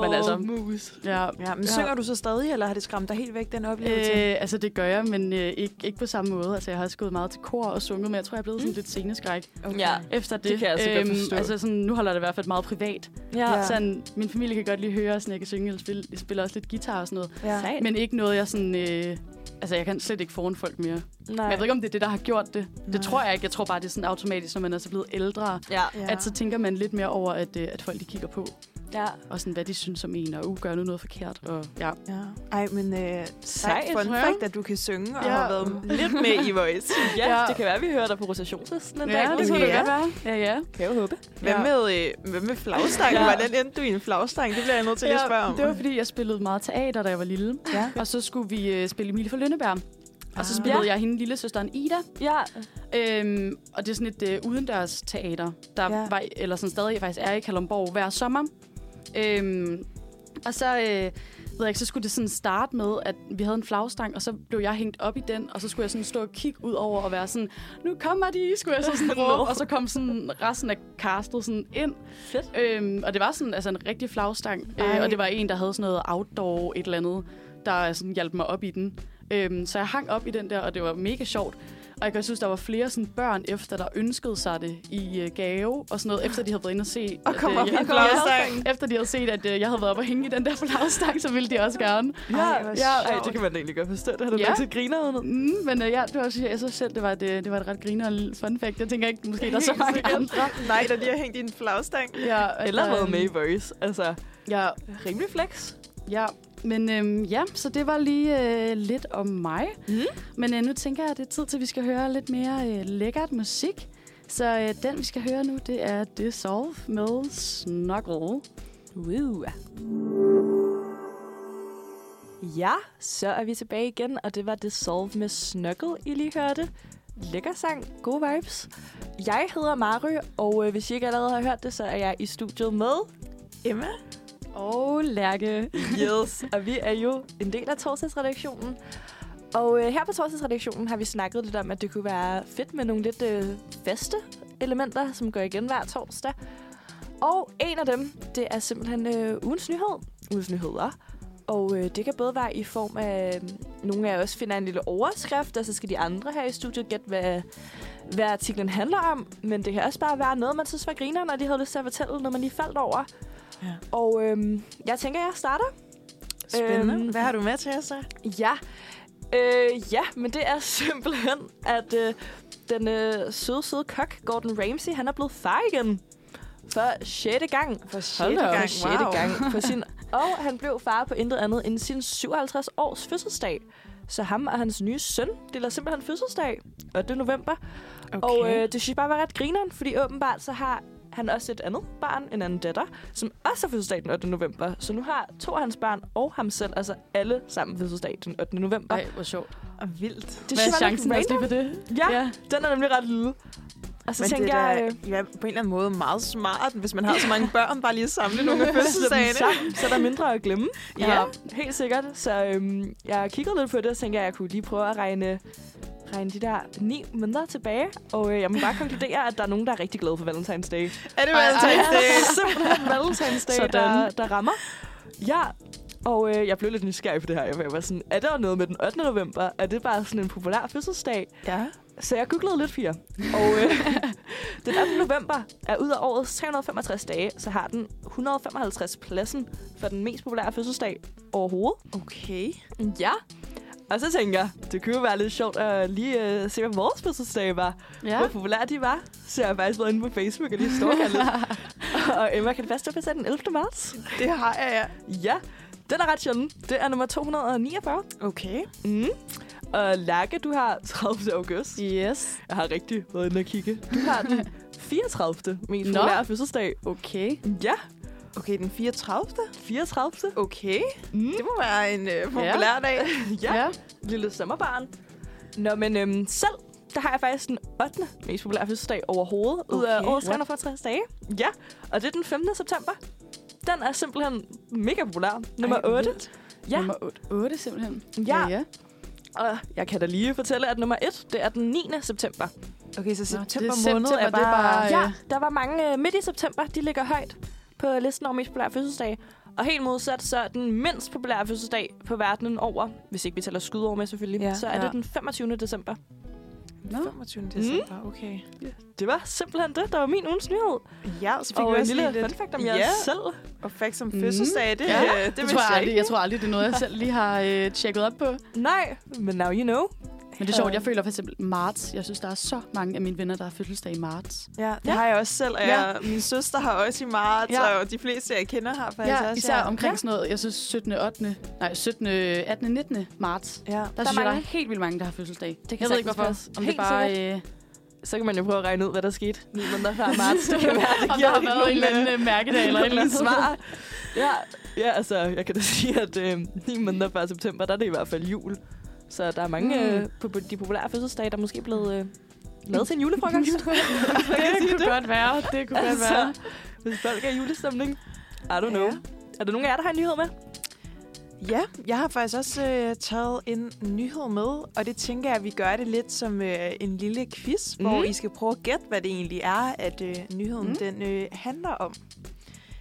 men Åh, altså, mus. ja. Ja, men Ja. synger du så stadig, eller har det skræmt dig helt væk, den oplevelse? Øh, altså, det gør jeg, men øh, ikke, ikke på samme måde. Altså, jeg har også gået meget til kor og sunget, men jeg tror, jeg er blevet sådan Mm. lidt sceneskræk okay. Ja. efter det. Det kan jeg altså godt forstå. Altså, sådan, nu holder det i hvert fald meget privat. Ja. Ja. Sådan, min familie kan godt lige høre, at jeg kan synge eller spille. Jeg spiller også lidt guitar og sådan noget. ja. Men ikke noget, jeg sådan... Øh, altså, jeg kan slet ikke foran folk mere. Nej. Men jeg ved ikke, om det er det, der har gjort det. Nej. Det tror jeg ikke. Jeg tror bare, det er sådan automatisk, når man er så blevet ældre. Ja. At så tænker man lidt mere over, at, øh, at folk de kigger på. Ja. Og sådan, hvad de synes om en, og uh, gør nu noget forkert. Og, ja. Ja. Ej, men øh, sejt fun fact, at du kan synge og Ja. har været lidt med i Voice. Ja, Ja. det kan være, at vi hører dig på rotationslisten en dag. ja, det måske. kunne det Ja. godt være. Ja, ja. Kan jeg håbe. Hvad Ja. med, øh, hvad med flagstangen? Ja. Hvordan endte du i en flagstang? Det bliver jeg nødt til lige at spørge om. det var, fordi jeg spillede meget teater, da jeg var lille. Ja. Og så skulle vi øh, spille Emilie for Lønneberg. Og så Ah. spillede Ja. jeg hende lille søsteren Ida. Ja. Øhm, og det er sådan et øh, udendørs teater, der Ja. ja. var, eller sådan stadig faktisk er i Kalundborg hver sommer. Øhm, og så, øh, ved jeg ikke, så skulle det sådan starte med, at vi havde en flagstang, og så blev jeg hængt op i den, og så skulle jeg sådan stå og kigge ud over og være sådan, nu kommer de, skulle jeg så sådan råbe, og så kom sådan resten af castet sådan ind. Fedt. Øhm, og det var sådan altså en rigtig flagstang, Ej. øh, og det var en, der havde sådan noget outdoor et eller andet, der sådan hjalp mig op i den. Øhm, så jeg hang op i den der, og det var mega sjovt. Og jeg kan synes, der var flere sådan børn efter, der ønskede sig det i øh, gave og sådan noget, efter de havde været inde og se. Og at, kom øh, op jeg- en flagstang. Efter de havde set, at øh, jeg havde været oppe og hænge i den der flagstang, så ville de også gerne. Ja, Ej, ja. Ej, det kan man egentlig godt forstå. Det har du Ja. ja. til griner. Mm, men øh, ja, det var også, jeg synes selv, det var et, øh, det var et ret griner og fun fact. Jeg tænker ikke, måske der er så mange sikkert. andre. Nej, der lige har hængt i en flagstang. Ja, Eller været med i Voice. Altså, Ja, rimelig flex. Ja, men øhm, ja, så det var lige øh, lidt om mig. Mm. Men øh, nu tænker jeg, at det er tid til, at vi skal høre lidt mere øh, lækkert musik. Så øh, den, vi skal høre nu, det er Dissolve med Snuggle. Woo. Ja, så er vi tilbage igen, og det var Dissolve med Snuggle, I lige hørte. Lækker sang, gode vibes. Jeg hedder Mary, og øh, hvis I ikke allerede har hørt det, så er jeg i studiet med Emma? Og Lærke. Yes, og vi er jo en del af torsdagsredaktionen. Og øh, her på torsdagsredaktionen har vi snakket lidt om, at det kunne være fedt med nogle lidt øh, faste elementer, som går igen hver torsdag. Og en af dem, det er simpelthen øh, ugens nyhed. Ugens nyheder. Og øh, det kan både være i form af, øh, nogle af os finder en lille overskrift, og så skal de andre her i studiet gætte, hvad, hvad artiklen handler om. Men det kan også bare være noget, man synes var griner, når de havde lyst til at fortælle, når man lige faldt over. Ja. Og øh, jeg tænker, jeg starter. Spændende. Øhm, Hvad har du med til os så? Ja. Øh, ja, men det er simpelthen, at øh, den øh, søde, søde kok, Gordon Ramsay, han er blevet far igen. For sjette gang. For Hold da op. For sjette gang. For sin, og han blev far på intet andet end sin 57 års fødselsdag. Så ham og hans nye søn deler simpelthen fødselsdag 8. november. Okay. Og øh, det synes jeg bare var ret grineren, fordi åbenbart så har han også et andet barn, en anden datter, som også har fødselsdag den 8. november. Så nu har to af hans børn og ham selv, altså alle sammen fødselsdag den 8. november. Ej, hvor sjovt. og vildt. Det Hvad er chancen også lige for det? Ja, ja. den er nemlig ret lille. Og så Men tænker det er jeg... da, ja, på en eller anden måde meget smart, hvis man har så mange børn, bare lige at samle nogle af øh, fødselsdagene. sammen, så er der mindre at glemme. Ja. helt sikkert. Så øhm, jeg kiggede lidt på det, og tænkte, at jeg kunne lige prøve at regne, regne de der ni måneder tilbage. Og øh, jeg må bare konkludere, at der er nogen, der er rigtig glade for Valentine's Day. Er det Ej, ej, Valentine's Day? Simpelthen Valentine's Day, Sådan. der, der rammer. Ja, og øh, jeg blev lidt nysgerrig på det her. Jeg var sådan, er der noget med den 8. november? Er det bare sådan en populær fødselsdag? Ja. Så jeg googlede lidt, Fia. Og øh, den 8. november er ud af årets 365 dage, så har den 155 pladsen for den mest populære fødselsdag overhovedet. Okay. Ja. Og så tænker jeg, det kunne jo være lidt sjovt at lige øh, se, hvad vores fødselsdag var. Ja. Hvor populære de var. Så jeg har faktisk været inde på Facebook og lige lidt. og Emma, kan det passe, at den 11. marts? Det har jeg, ja. Ja, den er ret sjælden. Det er nummer 249. Okay. Mm. Og Lærke, du har 30. august. Yes. Jeg har rigtig været inde og kigge. Du har den 34. mest populære fødselsdag. Okay. Ja, Okay, den 34. 34. Okay, Mm. det må være en øh, populær dag. Ja, ja. lille sommerbarn. Nå, men øhm, selv, der har jeg faktisk den 8. mest populære fødselsdag overhovedet, ud af Okay, årets what? 365 dage. Ja, og det er den 15. september. Den er simpelthen mega populær. Nummer Ej, 8. vildt. Ja. Nummer 8, 8 simpelthen. Ja. ja. Og jeg kan da lige fortælle, at nummer 1, det er den 9. september. Okay, så Nå, det er september måned september, er det er bare... bare- Ja, øh. der var mange øh, midt i september. De ligger højt på listen over mest populære fødselsdage. Og helt modsat, så er den mindst populære fødselsdag på verdenen over, hvis ikke vi tæller skudår med selvfølgelig, Ja, så er ja. det den 25. december. Nå. 25. december, okay. Det var simpelthen det, der var min ugens nyhed. Ja, så fik og vi en også lille lige fun lidt fact om Ja. jer selv. og facts om Mhm. fødselsdag. Det, Ja, øh, Det, det det tror jeg, jeg aldrig, ikke. jeg tror aldrig, det er noget, jeg selv lige har øh, tjekket op på. Nej, men now you know. Men det er sjovt, jeg føler for eksempel marts. Jeg synes, der er så mange af mine venner, der har fødselsdag i marts. Ja, det Ja. har jeg også selv, og Ja. jeg, min søster har også i marts, Ja. og de fleste, jeg kender, har faktisk Ja, også. især ja. omkring Ja. sådan noget, jeg synes 17. 8. Nej, 17. 18. 19. marts. Ja. Der, der synes jeg, der mange. er helt vildt mange, der har fødselsdag. Det jeg ved ikke, hvorfor. passe. Om Helt det bare... sikkert. Øh, Så kan man jo prøve at regne ud, hvad der skete ni måneder før marts. Det kan være, det om giver der har været en eller anden øh, mærkedag eller et eller andet. svar. Ja, ja, altså, jeg kan da sige, at øh, ni måneder før september, der er det i hvert fald jul. Så der er mange Mm. øh, på, på de populære fødselsdage, der er måske blevet øh, lavet til en julefrokost. det kunne godt være. Det kunne godt Så- være. Hvis folk er i julestemning. I don't know. Ja. Er der nogen af jer, der har en nyhed med? Ja, jeg har faktisk også øh, taget en nyhed med, og det tænker jeg, at vi gør det lidt som øh, en lille quiz, mm. hvor Mhm. I skal prøve at gætte, hvad det egentlig er, at øh, nyheden Mm. den øh, handler om.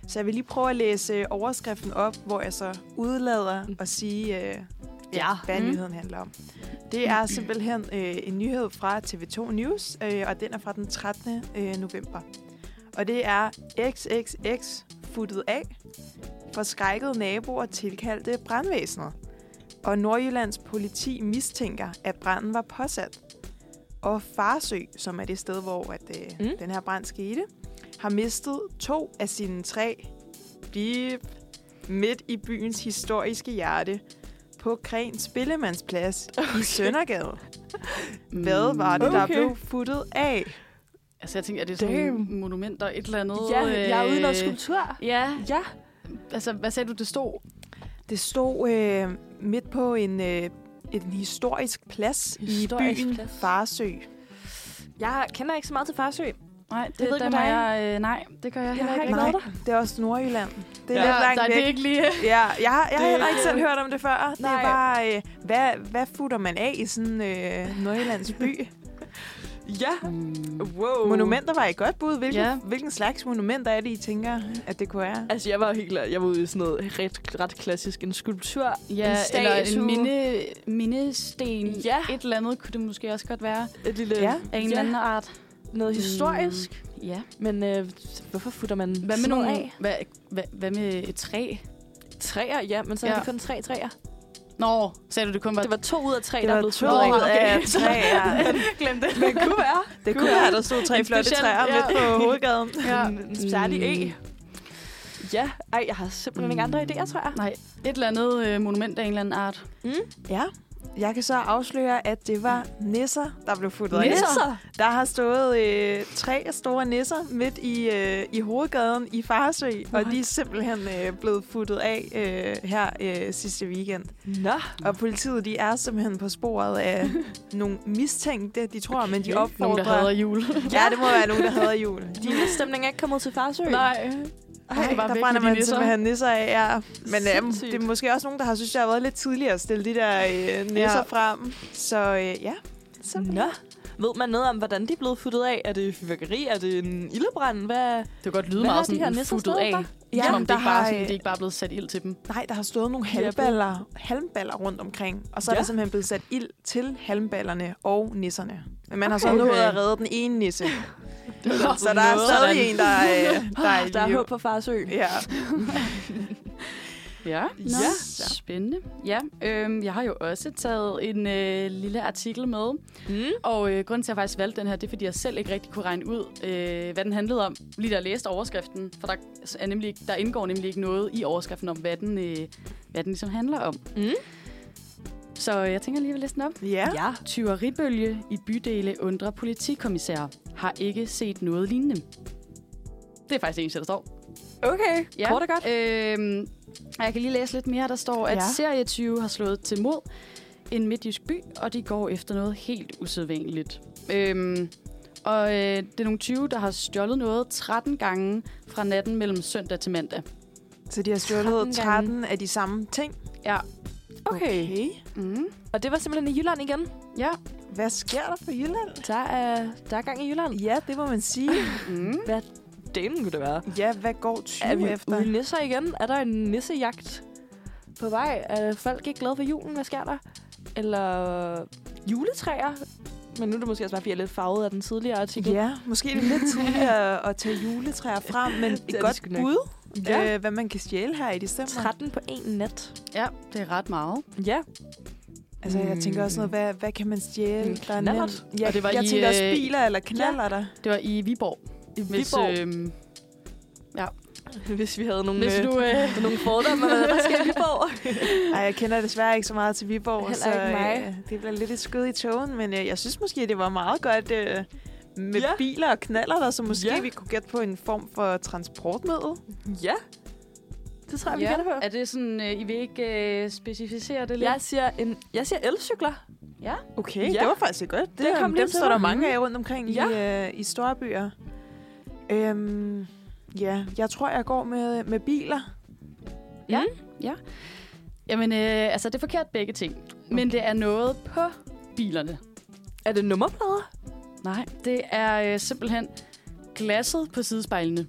Så jeg vil lige prøve at læse øh, overskriften op, hvor jeg så udlader Mm. at sige, øh, Ja. hvad Mm. nyheden handler om. Det er simpelthen øh, en nyhed fra TV2 News, øh, og den er fra den 13. Øh, november. Og det er XXX futtet af. Forskrækkede naboer tilkaldte brandvæsenet. Og Nordjyllands politi mistænker, at branden var påsat. Og Farsø, som er det sted, hvor at, øh, mm. den her brand skete, har mistet to af sine tre bip, midt i byens historiske hjerte på Kren Spillemandsplads okay. i Søndergade. Hvad var det, der Okay. blev futtet af? Altså, jeg tænker, at det er sådan Damn. monumenter, et eller andet. Ja, jeg er ude noget øh, skulptur. Ja, Ja. altså, hvad sagde du, det stod? Det stod øh, midt på en, øh, en historisk plads Historisk i byen plads. Farsø. Jeg kender ikke så meget til Farsø. Nej, det, det er. jeg, øh, nej, det gør jeg, Jeg heller har ikke. Nej, været det er også Nordjylland. Det er ja, lidt langt der, væk. det er ikke lige... Ja, jeg, har- jeg har Det- heller ikke selv hørt om det før. Det Nej. er bare, øh, hvad, hvad futter man af i sådan øh, Nordjyllands by? Ja. Mm. Wow. Monumenter var et godt bud. Hvilken, Ja. hvilken slags monumenter er det, I tænker, at det kunne være? Altså, jeg var helt klar. Jeg var ude i sådan noget ret, ret klassisk. En skulptur, Ja, en eller en minde, mindesten. Ja. Et eller andet kunne det måske også godt være. et lille, Ja. Af en Ja. eller anden art. Noget historisk. Mm, ja. Men øh, hvorfor futter man Hvad med nogle... af? Hvad, hvad, hvad med et træ? Træer, ja, men så Ja. er det kun tre træer. Nå, sagde du, det kun var... Det var to ud af tre, Det der var blev to ud af. af tre. Ja. Glem det. Men kunne være. Det Kunne være, der stod tre flotte træer ja. midt på hovedgaden. Ja. En, særlig Mm. E. Ja, ej, jeg har simpelthen ikke andre idéer, tror jeg. Nej, et eller andet øh, monument af en eller anden art. Ja. Jeg kan så afsløre, at det var nisser, der blev futtet af. Nisser? Der har stået øh, tre store nisser midt i, øh, i hovedgaden i Farsø, og de er simpelthen øh, blevet futtet af øh, her øh, sidste weekend. Nå. Og politiet de er simpelthen på sporet af nogle mistænkte, de tror, okay. men de Nogen, der opfordrer... hader jul. Ja, det må være nogen, der hader jul. Julestemning er ikke kommet til Farsø. Nej. Ej, skal bare der brænder med de man nisser. simpelthen nisser af, ja. Men øhm, det er måske også nogen, der har synes, jeg har været lidt tidligere at stille de der øh, nisser Ja. frem. Så øh, ja, simpelthen. Nå. Ved man noget om, hvordan de er blevet futtet af? Er det fyrværkeri? Er det en ildebrand? Hvad? Det kan godt lyde meget de her sådan nisser futtet af. for? Ja, Som om det der ikke bare er har, sådan, det er ikke bare blevet sat ild til dem. Nej, der har stået nogle De er halmballer, halmballer rundt omkring. Og så er Ja. der simpelthen blevet sat ild til halmballerne og nisserne. Men man har så Okay. nået at redde den ene nisse. Så der er stadig en, der er, øh, der er Der er håb på Farsø. Ja. Ja, Nå, Ja. spændende. Ja, øhm, jeg har jo også taget en øh, lille artikel med. Mm. Og øh, grunden til, at jeg faktisk valgte den her, det er, fordi jeg selv ikke rigtig kunne regne ud, øh, hvad den handlede om, lige da jeg læste overskriften. For der, er nemlig, der indgår nemlig ikke noget i overskriften om, hvad den, øh, hvad den ligesom handler om. Mm. Så øh, jeg tænker lige at læse den op. Ja. Ja. Tyveribølge i bydele undrer politikommissær. har ikke set noget lignende. Det er faktisk det eneste, der står. Okay, Ja. kort og godt. Øhm, og jeg kan lige læse lidt mere. Der står, at Ja. serie 20 har slået til mod en midtjysk by, og de går efter noget helt usædvanligt. Øhm, og øh, det er nogle 20, der har stjålet noget 13 gange fra natten mellem søndag til mandag. Så de har 13 stjålet gange. 13 af de samme ting. Ja. Okay. okay. Mm. Og det var simpelthen i Jylland igen. Ja. Hvad sker der for Jylland? Der er, der er gang i Jylland. Ja, det må man sige. Mm. Delen kunne det være. Ja, hvad går 20 Er vi efter? i nisser igen? Er der en nissejagt på vej? Er folk ikke glade for julen? Hvad sker der? Eller juletræer? Men nu er det måske også bare, fordi jeg er lidt farvet af den tidligere artikel. Ja, måske er det lidt tidligere at tage juletræer frem, men er et godt bud, Ja. øh, hvad man kan stjæle her i december. 13 på en nat. Ja, det er ret meget. Ja. Altså, jeg tænker også noget, hvad, hvad kan man stjæle? En Der er knallert. Ja, Og det var jeg i, tænker også øh, biler eller knaller der. Det var i Viborg. I Hvis, Viborg. øhm, Hvis vi havde nogle, hvis øh, du... Øh, nogle fordomme, hvad der sker i Viborg. Ej, jeg kender desværre ikke så meget til Viborg, Heller så ikke mig. øh, det bliver lidt et skud i togen, men øh, jeg synes måske, det var meget godt øh, med Ja. biler og knaller der, så måske Ja. vi kunne gætte på en form for transportmiddel. ja. Det tror jeg, vi gætter på. Er det sådan, øh, I vil ikke øh, specificere det lidt? Jeg siger, en, jeg siger elcykler. Ja. Okay, Ja. det var faktisk godt. Det, Det kom kom dem til står der mange af rundt omkring Ja. i, øh, i store byer. Øhm, ja, jeg tror, jeg går med, med biler. Ja. ja. Jamen, øh, altså, det er forkert begge ting. Men det er noget på bilerne. Er det nummerplader? Nej, det er øh, simpelthen glasset på sidespejlene.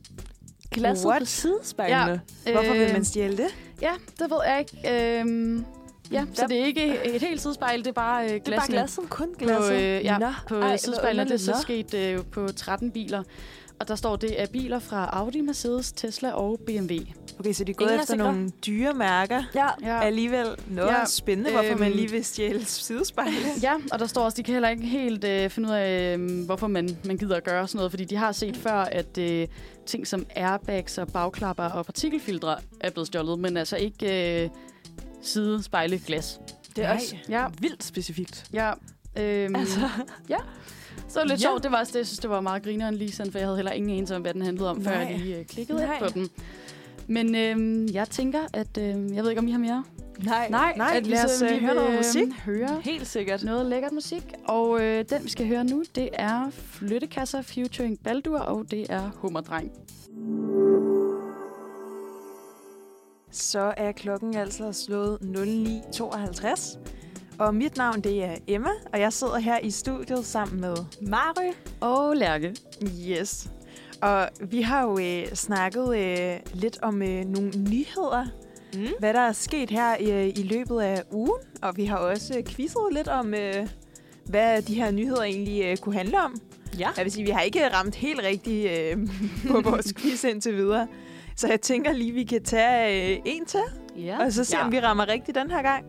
Glasset What? på sidespejlene. Hvorfor vil Øh, man stjæle det? Ja, det ved jeg ikke. Øhm, ja, så Der- det er ikke et helt sidespejl, det er bare øh, Det er bare glasset. Kun på, glasset. øh, ja, Nå, på ej, sidespejlene. Det er så sket øh, på 13 biler. Og der står, det er biler fra Audi, Mercedes, Tesla og BMW. Okay, så de er gået Ingen er efter sikre. nogle dyre mærker. Ja. Ja, Alligevel noget Ja, ja, spændende, hvorfor man øhm, lige vil stjæle sidespejle. ja, og der står også, de kan heller ikke helt øh, finde ud af, øh, hvorfor man, man gider at gøre sådan noget. Fordi de har set før, at øh, ting som airbags og bagklapper og partikelfiltre er blevet stjålet, men altså ikke øh, sidespejle glas. Det er Nej. også Ja, vildt specifikt. ja. Øhm, Altså, Så var det lidt Ja. sjovt. Det var også det, jeg synes, det var meget grineren lige sådan, for jeg havde heller ingen anelse om, hvad den handlede om, før Nej. jeg lige øh, klikkede Nej. på den. Men øhm, jeg tænker, at... Øh, jeg ved ikke, om I har mere? nej. Nej, nej, at vi lad os, så øh, høre noget vil, musik. Høre Helt sikkert. noget lækkert musik. Og øh, den, vi skal høre nu, det er Flyttekasser featuring Baldur, og det er Hummerdreng. Så er klokken altså slået 09.52. Og mit navn, det er Emma, og jeg sidder her i studiet sammen med Mary. Og Lærke. Yes. Og vi har jo øh, snakket øh, lidt om øh, nogle nyheder, Mm. hvad der er sket her øh, i løbet af ugen. Og vi har også øh, quizzet lidt om, øh, hvad de her nyheder egentlig øh, kunne handle om. Ja. Jeg vil sige, vi har ikke ramt helt rigtigt øh, på vores quiz indtil videre. Så jeg tænker lige, vi kan tage øh, en til, Ja. og så se, Ja. om vi rammer rigtigt den her gang.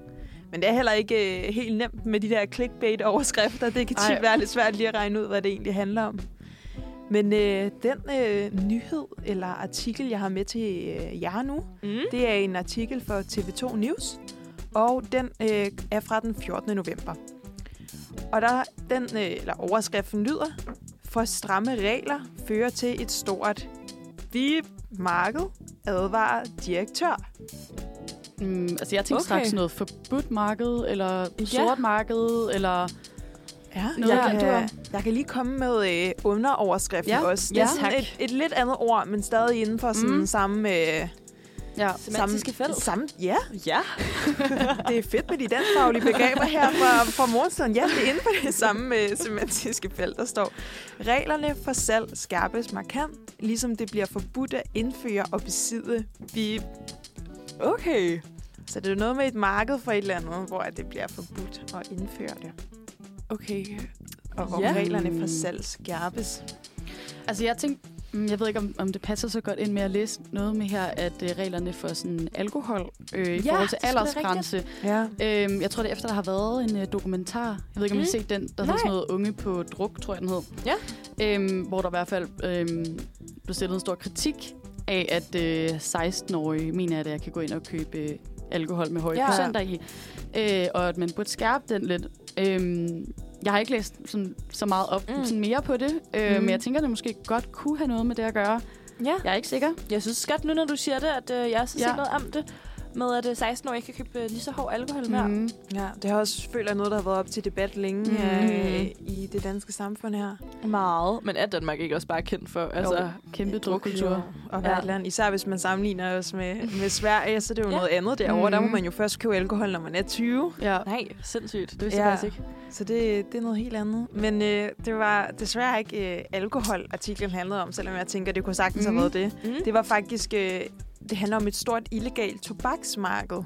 Men det er heller ikke øh, helt nemt med de der clickbait-overskrifter. Det kan tit Ej. være lidt svært lige at regne ud, hvad det egentlig handler om. Men øh, den øh, nyhed eller artikel, jeg har med til øh, jer nu, Mm. det er en artikel for TV2 News, og den øh, er fra den 14. november. Og der, den, øh, eller overskriften lyder, for stramme regler fører til et stort VIP-marked, advarer direktør. Mm, altså, jeg tænkte Okay. straks noget forbudt marked, eller Ja. sort marked, eller... Ja, Noget, jeg, du kan, har- jeg kan lige komme med øh, underoverskriften Ja, også. Det ja, er sådan tak. et, et lidt andet ord, men stadig inden for sådan Mm. samme... Øh, Ja. Semantiske felt. Samme, ja, Ja. det er fedt med de danskfaglige begreber her fra, fra morgenstunden. Ja, det er inden for det samme øh, semantiske felt, der står. Reglerne for salg skærpes markant, ligesom det bliver forbudt at indføre og besidde vi Okay. Så det er noget med et marked for et eller andet, hvor det bliver forbudt at indføre det. Okay. Og hvor Ja. reglerne for salg skærpes. Altså, jeg tænkte, mm, jeg ved ikke, om, om det passer så godt ind med at læse noget med her, at øh, reglerne for sådan alkohol øh, i Ja, forhold til er aldersgrænse. Ja. Øhm, jeg tror, det er efter, der har været en øh, dokumentar. Jeg ved ikke, om mm. I har Mm. set den, der hedder sådan noget Unge på druk, tror jeg, den hed. Ja. Øhm, hvor der i hvert fald øhm, blev stillet en stor kritik af, at øh, 16-årige mener, at jeg kan gå ind og købe øh, alkohol med høje Ja. procenter i. Øh, og at man burde skærpe den lidt. Øhm, Jeg har ikke læst sådan, så meget op Mm. mm. sådan mere på det, øh, Mm. mm. men jeg tænker, at det måske godt kunne have noget med det at gøre. Ja. Jeg er ikke sikker. Jeg synes godt nu, når du siger det, at øh, jeg også har Ja. set noget om det. Med at øh, 16-årige ikke kan købe øh, lige så hård alkohol mere. Mm. Ja, det har også følt jeg noget, der har været op til debat længe Mm. øh, i det danske samfund her. Meget. Men er Danmark ikke også bare kendt for? Altså, Altså, kæmpe drukkultur. Og Ja. land. Især hvis man sammenligner os med, med Sverige, så det er jo Ja. noget andet derovre. Mm. Der må Mhm. man jo først købe alkohol, når man er 20. Ja. Nej, sindssygt. Det vidste Ja. jeg faktisk ikke. Så det, det er noget helt andet. Men øh, det var desværre ikke øh, alkohol, artiklen handlede om, selvom jeg tænker, det kunne sagtens mm. Have været det. Mm. Det var faktisk... Øh, det handler om et stort illegalt tobaksmarked.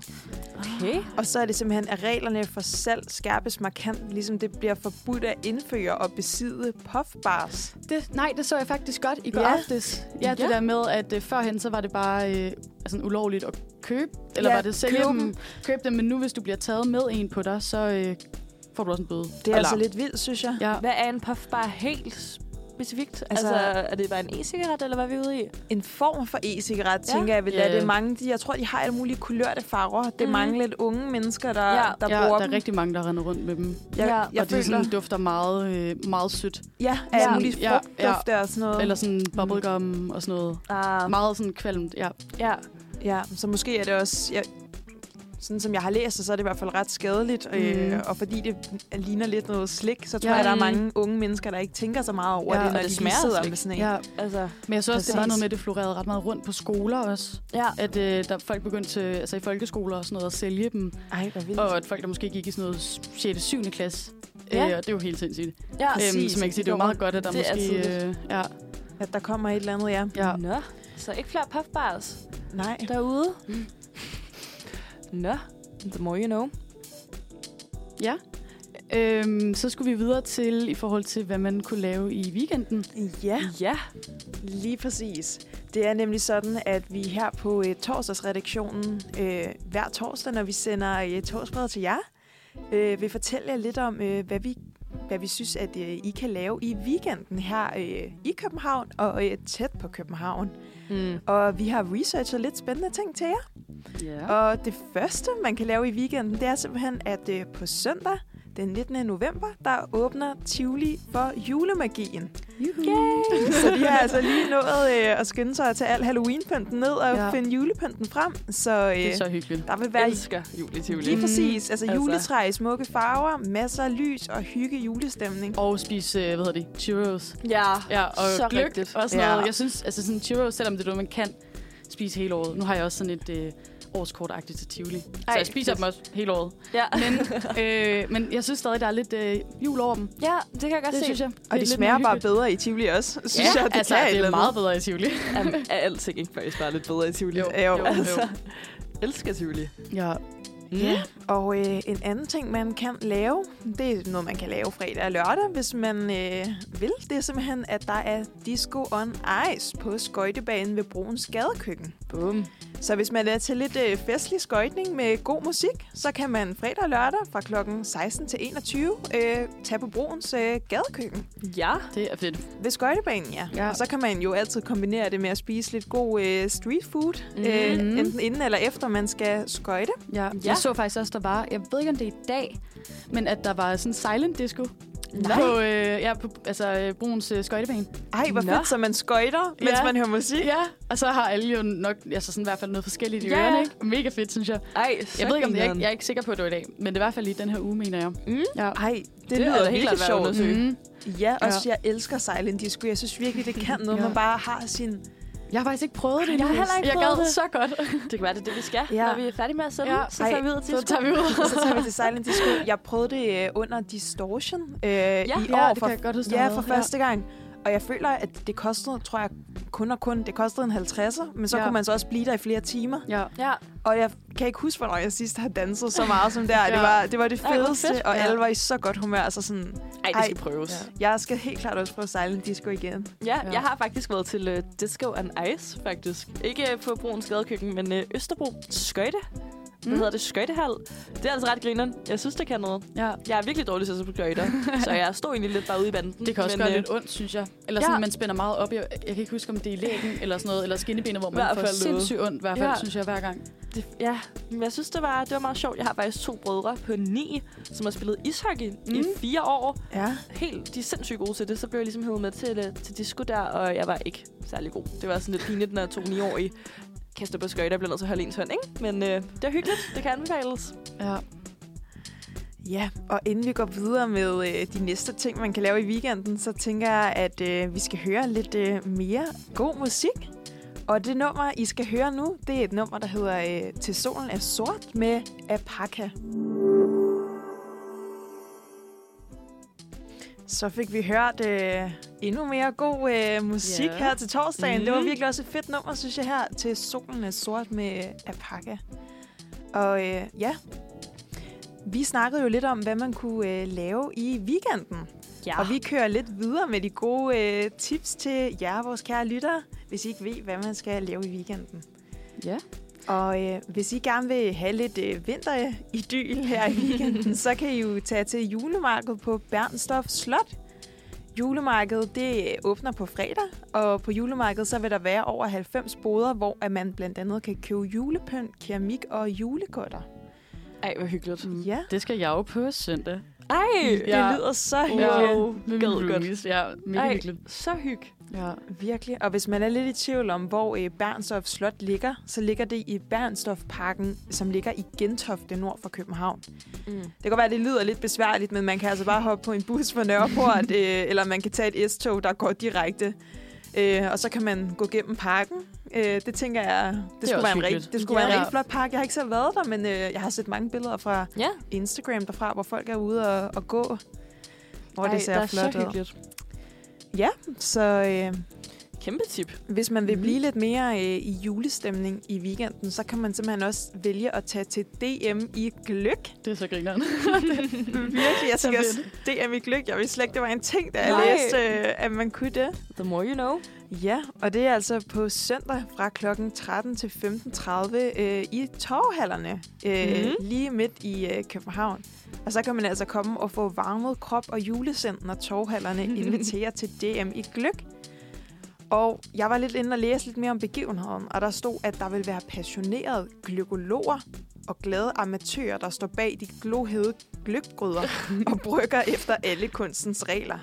Okay. Og så er det simpelthen, at reglerne for salg skærpes markant, ligesom det bliver forbudt at indføre og besidde puffbars. Det, nej, det så jeg faktisk godt i går Ja. aftes. Ja, det Ja. der med, at øh, førhen så var det bare øh, altså, ulovligt at købe, eller Ja, var det sælge købe dem, købe dem, men nu hvis du bliver taget med en på dig, så øh, får du også en bøde. Det er Eller- altså lidt vildt, synes jeg. Ja. Hvad er en puffbar helt specifikt? Altså, Altså- er det bare en e-cigaret, eller hvad er vi ude i? En form for e-cigaret, Ja. ja. tænker jeg vil Ja. lade det. er Mange, de, jeg tror, de har alle mulige kulørte farver. Det er Mhm. mange lidt unge mennesker, der, Ja. der ja, bruger der er dem. rigtig mange, der render rundt med dem. Jeg, Ja, jeg og det føler, sådan, dufter meget, øh, meget sødt. ja, Ja. alle mulige Ja, frugtdufte og sådan noget. Eller sådan bubblegum og sådan noget. Ah, Meget sådan kvalmt, ja. ja. Ja, så måske er det også... Jeg, sådan som jeg har læst det, så er det i hvert fald ret skadeligt. Mm. Øh, og fordi det ligner lidt noget slik, så tror Ja. jeg, der er Mm. mange unge mennesker, der ikke tænker så meget over Ja, det, og når det de smager sidder slik. med sådan en. ja. Altså, Men jeg så også, det var Præcis. noget med, at det florerede ret meget rundt på skoler også. ja. At øh, der folk begyndte til, altså i folkeskoler og sådan noget at sælge dem. Ej, hvor vildt. Og at folk, der måske gik i sådan noget 6. 7. klasse. Ja. Øh, og det er jo helt sindssygt. ja. Præcis. Øhm, så man kan sige, det er jo meget godt, at der Det måske... Øh, ja, At der kommer et eller andet, ja. ja. Nå, så ikke flere puffbars Nej. derude? Nå, the more you know. ja. Øhm, så skulle vi videre til, i forhold til, hvad man kunne lave i weekenden. Ja, Ja. lige præcis. Det er nemlig sådan, at vi her på øh, torsdagsredaktionen, øh, hver torsdag, når vi sender øh, torsdagsbrød til jer, øh, vil fortælle jer lidt om, øh, hvad vi hvad vi synes, at øh, I kan lave i weekenden her øh, i København og øh, tæt på København. Mm. Og vi har researchet lidt spændende ting til jer. Ja. Og det første, man kan lave i weekenden, det er simpelthen, at øh, på søndag, den 19. november, der åbner Tivoli for julemagien. Yay! Så de har altså lige nået øh, at skynde sig at tage al Halloween-pynten ned og Ja. finde julepynten frem. Så, øh, Det er så hyggeligt. der vil Jeg være elsker jul i Tivoli. lige præcis. Altså, Altså. juletræ i smukke farver, masser af lys og hygge julestemning. Og spise, øh, hvad hedder det, churros. Ja, Ja, og så gløk rigtigt. og sådan Ja. noget. Jeg synes, altså sådan churros, selvom det er noget, man kan spise hele året. Nu har jeg også sådan et øh, årskort-agtigt til Tivoli. Så Ej, jeg spiser fedt. dem også hele året. Ja. Men, øh, men jeg synes stadig, der er lidt øh, jul over dem. ja, det kan jeg godt Det se. synes jeg. Og det er de smager bare bedre i Tivoli også, synes Ja, jeg. Det altså, kan det er meget bedre i Tivoli. Jamen, er alting ikke faktisk bare lidt bedre i Tivoli? Jo, Jo. jo, Altså, jo. elsker Tivoli. Ja. Ja, og øh, en anden ting, man kan lave, det er noget, man kan lave fredag og lørdag, hvis man øh, vil. Det er simpelthen, at der er Disco on Ice på skøjtebanen ved Broens Gadekøkken. Bum. Så hvis man er til lidt øh, festlig skøjtning med god musik, så kan man fredag og lørdag fra kl. 16 til 21 øh, tage på Broens øh, Gadekøkken Ja. Det er fedt. ved skøjtebanen, ja. Ja. Og så kan man jo altid kombinere det med at spise lidt god øh, street food, Mhm. øh, enten inden eller efter man skal skøjte. Ja. Ja. Jeg så faktisk også, der var, jeg ved ikke, om det er i dag, men at der var sådan silent disco Nej. på, øh, ja, på altså, øh, Bruns øh, skøjtebane. Ej, hvor Nå. fedt, så man skøjter, mens Ja. man hører musik. Ja, og så har alle jo nok, altså sådan i hvert fald noget forskelligt i Ja, ørerne, ja. ikke? Mega fedt, synes jeg. Ej, så Jeg ved ikke, om det er, grineren. jeg er ikke sikker på, at det var i dag, men det er i hvert fald i den her uge, mener jeg. Mm. Ja. Ej, det, Det er lyder helt helt klart sjovt. undersøge. Mm. Ja, også jeg elsker silent disco. Jeg synes virkelig, det kan noget, Ja. man bare har sin... Jeg har faktisk ikke prøvet det Jeg har heller ikke Jeg prøvet gad det. så godt. Det kan være, det er det, vi skal. Ja. Når vi er færdige med at sende, Ja. så tager vi ud til Så tager vi ud. Så tager vi til silent disco. Jeg prøvede det øh, under Distortion øh, ja, i Ja, år det for, kan jeg godt huske, ja, for første gang. Og jeg føler, at det kostede, tror jeg, kun og kun, det kostede en 50'er, men så Ja. kunne man så også blive der i flere timer. Ja. Ja. Og jeg kan ikke huske, hvornår jeg sidst har danset så meget som der. Ja. Det, var, det var det Ej, fedeste, fedt. og Ja. alle var i så godt humør. Altså sådan, Ej, det Ej. skal prøves. Ja. jeg skal helt klart også prøve silent disco igen. Ja, Ja. jeg har faktisk været til uh, Disco and Ice, faktisk. Ikke uh, på Broens Gadekøkken, men uh, Østerbro Skøjte. Mm. hedder det? Skøjtehal. Det er altså ret grineren. Jeg synes, det kan noget. ja. Jeg er virkelig dårlig til at skøjter, så jeg stod egentlig lidt bare ude i banden. Det kan også men, gøre øh, lidt ondt, synes jeg. Eller ja. sådan, man spænder meget op. Jeg, jeg kan ikke huske, om det er i lægen eller sådan noget, eller skinnebenet, hvor I man får sindssygt ondt, i hvert fald, Ja. synes jeg, hver gang. Det ja, men jeg synes, det var, det var meget sjovt. Jeg har faktisk to brødre på ni, som har spillet ishockey mm. i fire år. Ja. Helt, de er sindssygt gode til det. Så blev jeg ligesom hævet med til, øh, til disco der, og jeg var ikke særlig god. Det var sådan lidt pinligt, når to kan stå på skøjter og bliver nødt til at holde ens hånd, ikke? Men øh, det er hyggeligt. Det kan anbefales. Ja. Ja, og inden vi går videre med øh, de næste ting, man kan lave i weekenden, så tænker jeg, at øh, vi skal høre lidt øh, mere god musik. Og det nummer, I skal høre nu, det er et nummer, der hedder øh, Til solen er sort med Apaka. Så fik vi hørt øh, endnu mere god øh, musik Ja. her til torsdagen. Mm. Det var Mhm. virkelig også et fedt nummer, synes jeg her, til solen er sort med Apaka. Og øh, ja, vi snakkede jo lidt om, hvad man kunne øh, lave i weekenden. Ja. Og vi kører lidt videre med de gode øh, tips til jer, vores kære lyttere, hvis I ikke ved, hvad man skal lave i weekenden. Ja. Og øh, hvis I gerne vil have lidt øh, vinteridyl her i weekenden, så kan I jo tage til julemarkedet på Bernstorff Slot. Julemarkedet det åbner på fredag, og på julemarkedet så vil der være over 90 boder, hvor at man blandt andet kan købe julepynt, keramik og julegodter. Ej, hvor hyggeligt. Ja, Det skal jeg jo på søndag. Ej, Ja. det lyder så hyggeligt. Wow. Med Gad godt. Ja, mega Ej, hyggeligt. så hygg. Ja. virkelig. Og hvis man er lidt i tvivl om, hvor øh, Bernstorff Slot ligger, så ligger det i Bernstorff-parken, som ligger i Gentofte nord for København. Mm. Det kan godt være, at det lyder lidt besværligt, men man kan altså bare hoppe på en bus fra Nørreport, øh, eller man kan tage et S-tog, der går direkte. Øh, og så kan man gå gennem parken. Øh, det tænker jeg, det, det skulle, være en, rigtig, det skulle Ja. være en rigtig flot park. Jeg har ikke selv været der, men øh, jeg har set mange billeder fra Ja. Instagram derfra, hvor folk er ude og, og gå. Hvor Ej, det ser der er flot ud. hyggeligt. Så øh, Kæmpe tip. hvis man vil Mhm. blive lidt mere øh, i julestemning i weekenden, så kan man simpelthen også vælge at tage til DM i Gløk. Det er så grineren. Virkelig, jeg skal. DM i Gløk. Jeg vidste slet ikke, det var en ting, da jeg læste, øh, at man kunne det. The more you know. Ja, og det er altså på søndag fra kl. 13 til 15.30 øh, i torvhallerne, øh, Mhm. lige midt i øh, København. Og så kan man altså komme og få varmet krop og julesind, når torvhallerne inviterer til DM i Gløk. Og jeg var lidt inde og læse lidt mere om begivenheden, og der stod, at der vil være passionerede glykologer og glade amatører, der står bag de glohede gløkgryder og brygger efter alle kunstens regler.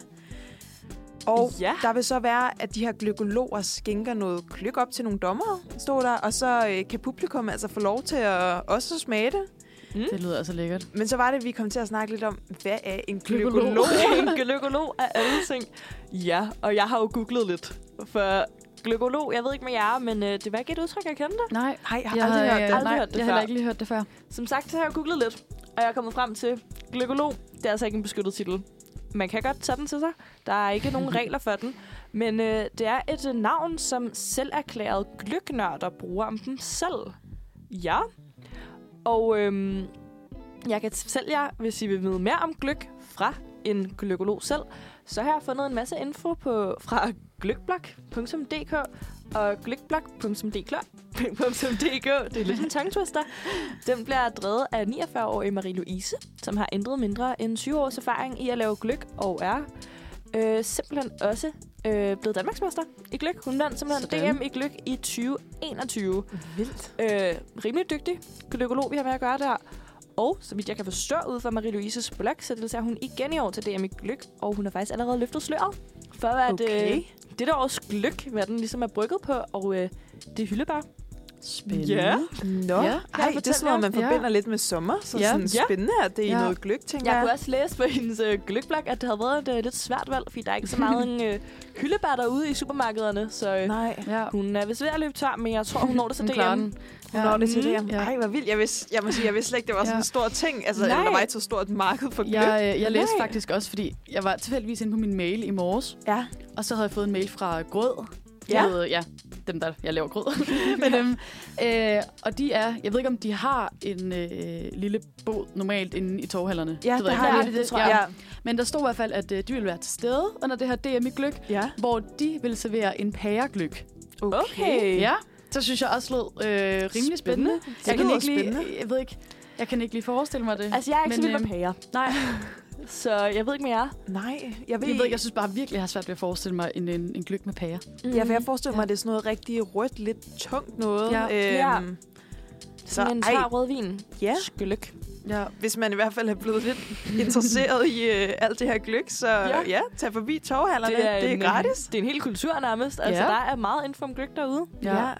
Og Ja. der vil så være, at de her glykologer skænker noget gløk op til nogle dommer, stod der, og så øh, kan publikum altså få lov til at også smage det. Det lyder altså lækkert. Men så var det, at vi kom til at snakke lidt om, hvad er en Glykolog? en glykolog af alle ting. Ja, og jeg har jo googlet lidt. For glykolog, jeg ved ikke med jer, men øh, det var ikke et udtryk, jeg kendte. Nej, Nej, jeg har jeg aldrig har, hørt det. øh, Aldrig nej, hørt det jeg har ikke lige hørt det før. Som sagt, så har jeg googlet lidt, og jeg er kommet frem til, glykolog, det er altså ikke en beskyttet titel. Man kan godt tage den til sig. Der er ikke nogen regler for den. Men øh, det er et øh, navn, som selv erklæret gløgnørder bruger om dem selv. Ja. Og øhm, jeg kan fortælle jer, hvis I vil vide mere om gløk fra en glykolog selv, så har jeg fundet en masse info på, fra gløkblok.dk og gløkblok.dk. Det er lidt en tongue twister. Den bliver drevet af 49-årige Marie-Louise, som har ændret mindre end 20 års erfaring i at lave gløk og er øh, simpelthen også øh, blevet Danmarksmester i gløk. Hun vandt simpelthen Sådan. DM i gløk i 2021. Vildt. Øh, rimelig dygtig gløkolog, vi har med at gøre der. Og så vidt jeg kan forstå ud fra Marie-Louises blog, så deltager hun igen i år til DM i gløk, og hun har faktisk allerede løftet sløret for, at Okay. øh, det der års gløk, hvad den ligesom er brygget på, og øh, det er hyldebær. Spændende. Ja. Nå, Ja, ja, jeg Ej, det er sådan noget, man forbinder lidt med sommer. Så Ja. sådan Ja. spændende, at det er Ja. i noget gløk, tænker Jeg jeg. kunne også læse på hendes øh, gløkblog, at det havde været et øh, lidt svært valg, fordi der er ikke så meget en øh, hyldebær derude i supermarkederne, så øh, Nej, Ja. hun er vist ved at løbe tør, men jeg tror, hun når det til Hun DM. Hun Ja. når det til Mhm. det. Ja. Ej, hvor vildt. Jeg vidste, jeg må sige, jeg vidste slet ikke, det var sådan Ja. en stor ting. Altså, Nej. der var et så stort marked for gløk. Jeg, øh, jeg læste Nej. faktisk også, fordi jeg var tilfældigvis inde på min mail i morges, Ja. og så havde jeg fået en mail fra Grød. Ja. Med, ja, dem der, jeg laver grød. Men, dem, øh, og de er, jeg ved ikke om de har en øh, lille båd normalt inde i torvhallerne. Ja, ved det jeg har ikke. de, det, tror jeg. Ja. Men der stod i hvert fald, at øh, de ville være til stede under det her DM i Gløk, ja. hvor de ville servere en pæregløk. Okay. Okay. Ja, så synes jeg også lød øh, rimelig spændende. Spændende. Jeg Det kan ikke lige, jeg ved ikke, jeg kan ikke lige forestille mig det. Altså, jeg er ikke Men, så vild med øhm, pærer, Nej, så jeg ved ikke med jer. Nej, jeg ved, jeg ved ikke, jeg synes bare virkelig, jeg har svært ved at forestille mig en, en, en gløk med pære. Ja, for jeg forestiller mig, at det er sådan noget rigtig rødt, lidt tungt noget. Ja. Øhm, Ja. Sådan en ej. tør rødvin. Ja, Skylyk. ja, hvis man i hvert fald er blevet lidt interesseret i øh, alt det her gløk, så Ja. ja, tag forbi torvhallerne. Det er, det er en, gratis. Det er en hel kultur nærmest. Altså, Ja. der er meget info om gløk derude. Ja. Ja.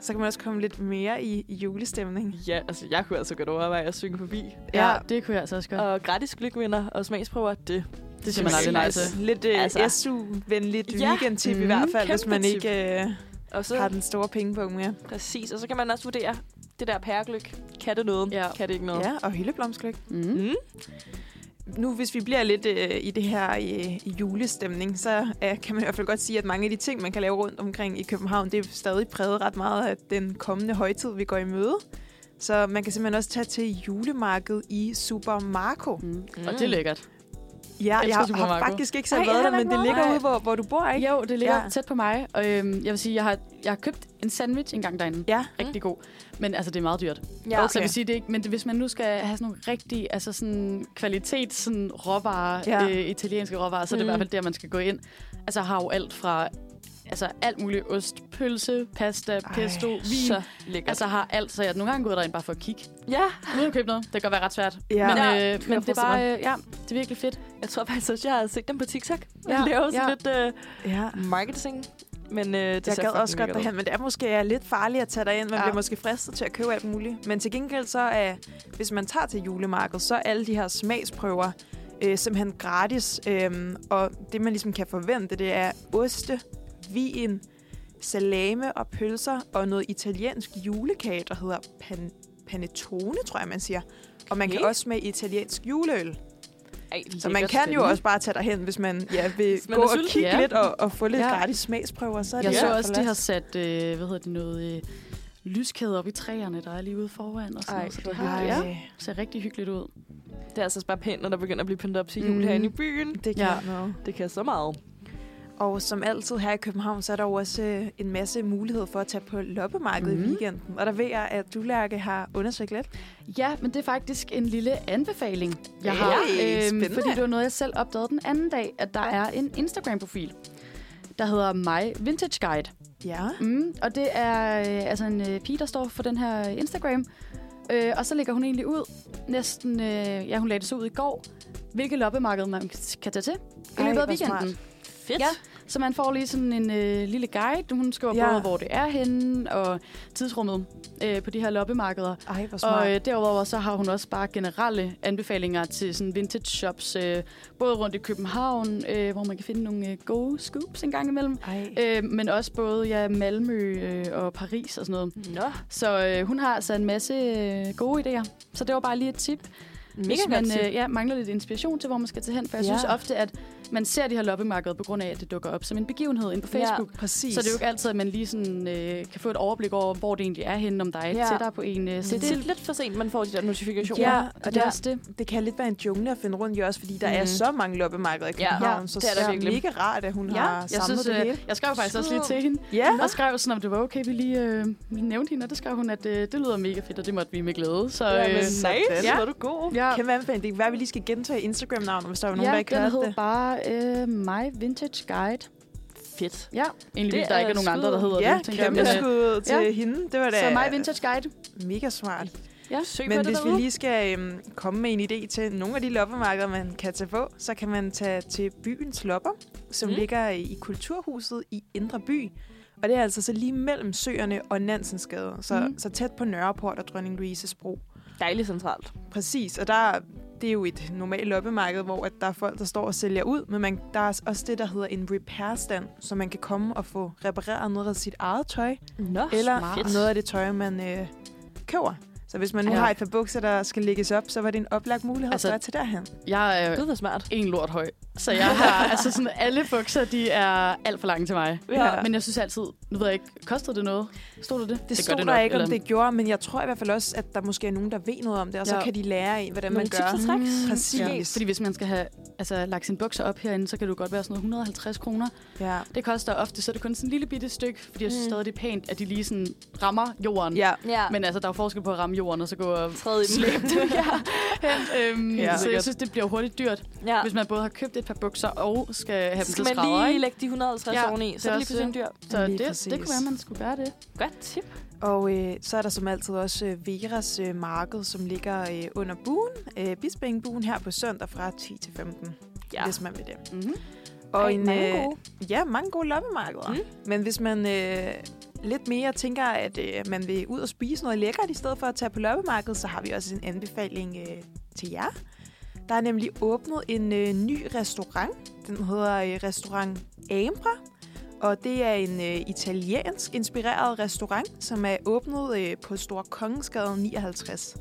Så kan man også komme lidt mere i, i julestemning. Ja, altså jeg kunne altså godt overveje at synge forbi. Ja, Ja. det kunne jeg altså også godt. Og gratis glykvinder og smagsprøver, det Det siger man aldrig nej til. Lidt øh, Altså. altså. SU-venligt Ja. weekendtip Mm, i hvert fald, hvis man tip. ikke øh, Og så har den store pengepunkt med. præcis, og så kan man også vurdere det der pæregløk. Kan det noget? Ja. Kan det ikke noget? Ja, og hyldeblomsgløk. Mm. Mm. Nu, hvis vi bliver lidt øh, i det her øh, julestemning, så øh, kan man i hvert fald godt sige, at mange af de ting, man kan lave rundt omkring i København, det er stadig præget ret meget af den kommende højtid, vi går i møde. Så man kan simpelthen også tage til julemarkedet i Supermarco. Mm. Mm. Og det er lækkert. Ja, jeg har faktisk ikke selv Ej, været der, men det ligger Nej. ude, hvor, hvor du bor, ikke? Jo, det ligger Ja. tæt på mig. Og øhm, jeg vil sige, jeg har, jeg har købt en sandwich en gang derinde. Ja. Rigtig god. Men altså, det er meget dyrt. Ja, Okay. Så jeg vil sige, det er ikke, men det, hvis man nu skal have sådan nogle rigtige, altså sådan kvalitets sådan råvarer, Ja. øh, italienske råvarer, så er det Mm. i hvert fald der, man skal gå ind. Altså har jo alt fra altså alt muligt ost, pølse, pasta, Ej, pesto, vin. Så lækkert. Altså har alt, så jeg nogle gange gået derind bare for at kigge. ja, Uden at købe noget. Det kan godt være ret svært. Ja. Men, Ja, øh, men det er bare, øh, ja, det er virkelig fedt. jeg tror faktisk også, jeg har set dem på TikTok. Ja, de laver sådan ja. lidt uh, ja. marketing. Men uh, det Jeg gad også godt derhen, men det er måske er lidt farligt at tage derind. Man Ja. bliver måske fristet til at købe alt muligt. Men til gengæld så er, hvis man tager til julemarkedet, så er alle de her smagsprøver øh, simpelthen gratis. Øhm, og det, man ligesom kan forvente, det er oste, vin, salame og pølser og noget italiensk julekage, der hedder pan, panettone, tror jeg, man siger. Og man kan Okay. også smage italiensk juleøl. Ej, Så man kan jo også bare tage derhen, hvis man ja, vil Hvis man gå og kigge Ja. lidt og, og få lidt Ja. gratis smagsprøver. Så er Jeg det så også, de har sat, øh, hvad hedder det, noget øh, lyskæder op i træerne, der er lige ude foran. Og sådan Ej, noget, så det ja, Ej, ser rigtig hyggeligt ud. Det er altså bare pænt, når der begynder at blive pyntet op til jul Mm. herinde i byen. det kan ja. noget. Det kan så meget. Og som altid her i København, så er der jo også øh, en masse mulighed for at tage på loppemarkedet Mhm. mm. i weekenden. Og der ved jeg, at du, Lærke, har undersøgt lidt. Ja, men det er faktisk en lille anbefaling, jeg Hey, har. øhm, fordi det var noget, jeg selv opdagede den anden dag, at der er en Instagram-profil, der hedder My Vintage Guide. Ja. Mm, og det er øh, altså en øh, pige, der står for den her Instagram. Øh, og så lægger hun egentlig ud, næsten, øh, ja, hun lagde det så ud i går, hvilke loppemarked man kan tage til i løbet af hvor smart. Fedt. Ja, så man får lige sådan en øh, lille guide. Hun skriver Ja. både, hvor det er henne, og tidsrummet øh, på de her loppemarkeder. Ej, hvor smart. Og øh, derudover så har hun også bare generelle anbefalinger til sådan vintage shops, øh, både rundt i København, øh, hvor man kan finde nogle øh, gode scoops en gang imellem, Ej. øh, men også både ja, Malmø øh, og Paris og sådan noget. Nå, Så øh, hun har altså en masse øh, gode idéer. Så det var bare lige et tip, mega hvis man øh, ja, mangler lidt inspiration til, hvor man skal tage hen. For jeg Ja. synes ofte, at man ser de her loppemarkeder på grund af, at det dukker op som en begivenhed inde på Ja. Facebook. Præcis. Så det er jo ikke altid, at man lige sådan, øh, kan få et overblik over, hvor det egentlig er henne, om der er et Ja. ja. tættere på en. Øh, Så så det er lidt for sent, man får de der notifikationer. ja, og det der- er også det. det kan lidt være en jungle at finde rundt i også, fordi der Mhm. er så mange loppemarkeder i Ja, København. ja, så det er der så virkelig. mega rart, at hun Ja, har jeg samlet synes, det øh, hele. jeg skrev faktisk også lige til hende, Ja. og skrev sådan, om det var okay, vi lige, øh, vi nævnte hende, og det skrev hun, at øh, det lyder mega fedt, og det måtte vi med glæde. Så Ja, men øh, nice, sådan. ja. er du god. ja, Kæmpe anbefaling. Det kan være, at vi lige skal gentage Instagram-navnet, hvis der er nogen, ja der ikke hed det. bare øh, My Vintage Guide. Fedt. Ja, egentlig Det vildt, der er ikke er nogen andre, der hedder Ja, det. tænker jeg, kæmpe øh, skud til ja. hende. Det var da Så My Vintage Guide. mega smart. Ja. Søg på Men det hvis vi lige skal øhm, komme med en idé til nogle af de loppemarkeder, man kan tage på, så kan man tage til byens lopper, som Mm. ligger i, Kulturhuset i Indre By. Og det er altså så lige mellem Søerne og Nansensgade, så, mm. så tæt på Nørreport og Dronning Louises Bro. Dejligt centralt. Præcis, og der, det er jo et normalt loppemarked, hvor at der er folk, der står og sælger ud, men man, der er også det, der hedder en repair stand, så man kan komme og få repareret noget af sit eget tøj, Nå, eller smart. noget af det tøj, man øh, køber. Så hvis man nu Ja. har et par bukser, der skal lægges op, så var det en oplagt mulighed Altså, at tage derhen. Jeg er Det var smart. en lort høj. Så jeg har, altså sådan, alle bukser, de er alt for lange til mig. Ja. Men jeg synes altid, nu ved jeg ikke, kostede det noget? Stod det det? Det, gør stod det der ikke, om det gjorde, men jeg tror i hvert fald også, at der måske er nogen, der ved noget om det, og så Ja. kan de lære en, hvordan Nogle man gør. tips og tricks. Mm, Præcis. Ja. Fordi hvis man skal have altså, lagt sine bukser op herinde, så kan det jo godt være sådan noget 150 kroner. Ja. Det koster ofte, så er det kun sådan en lille bitte stykke, fordi jeg synes Mm. stadig, det er pænt, at de lige sådan rammer jorden. ja. Ja, Men altså, der er jo forskel på at ramme jorden, og så gå og træde i slæbe det ja, hen. Øhm, Ja. så jeg synes, det bliver hurtigt dyrt, Ja. hvis man både har købt et par bukser og skal have dem Skal til man skrædder, lige ikke? lægge de 150 Ja, oveni, det så er er det lige pludselig en dyr. Så Lige det, præcis. det kunne være, man skulle gøre det. Godt tip. Og øh, så er der som altid også øh, Veras øh, marked, som ligger øh, under buen, øh, Bispingbuen her på søndag fra 10 til 15, ja. hvis man vil det. Mm-hmm. Og Ej, en, mange øh, gode. Ja, mange gode loppemarkeder. Mm. Men hvis man øh, lidt mere tænker, at øh, man vil ud og spise noget lækkert, i stedet for at tage på loppemarkedet, så har vi også en anbefaling øh, til jer. Der er nemlig åbnet en øh, ny restaurant. Den hedder øh, Restaurant Ambra. Og det er en øh, italiensk inspireret restaurant, som er åbnet øh, på Stor Kongensgade 59.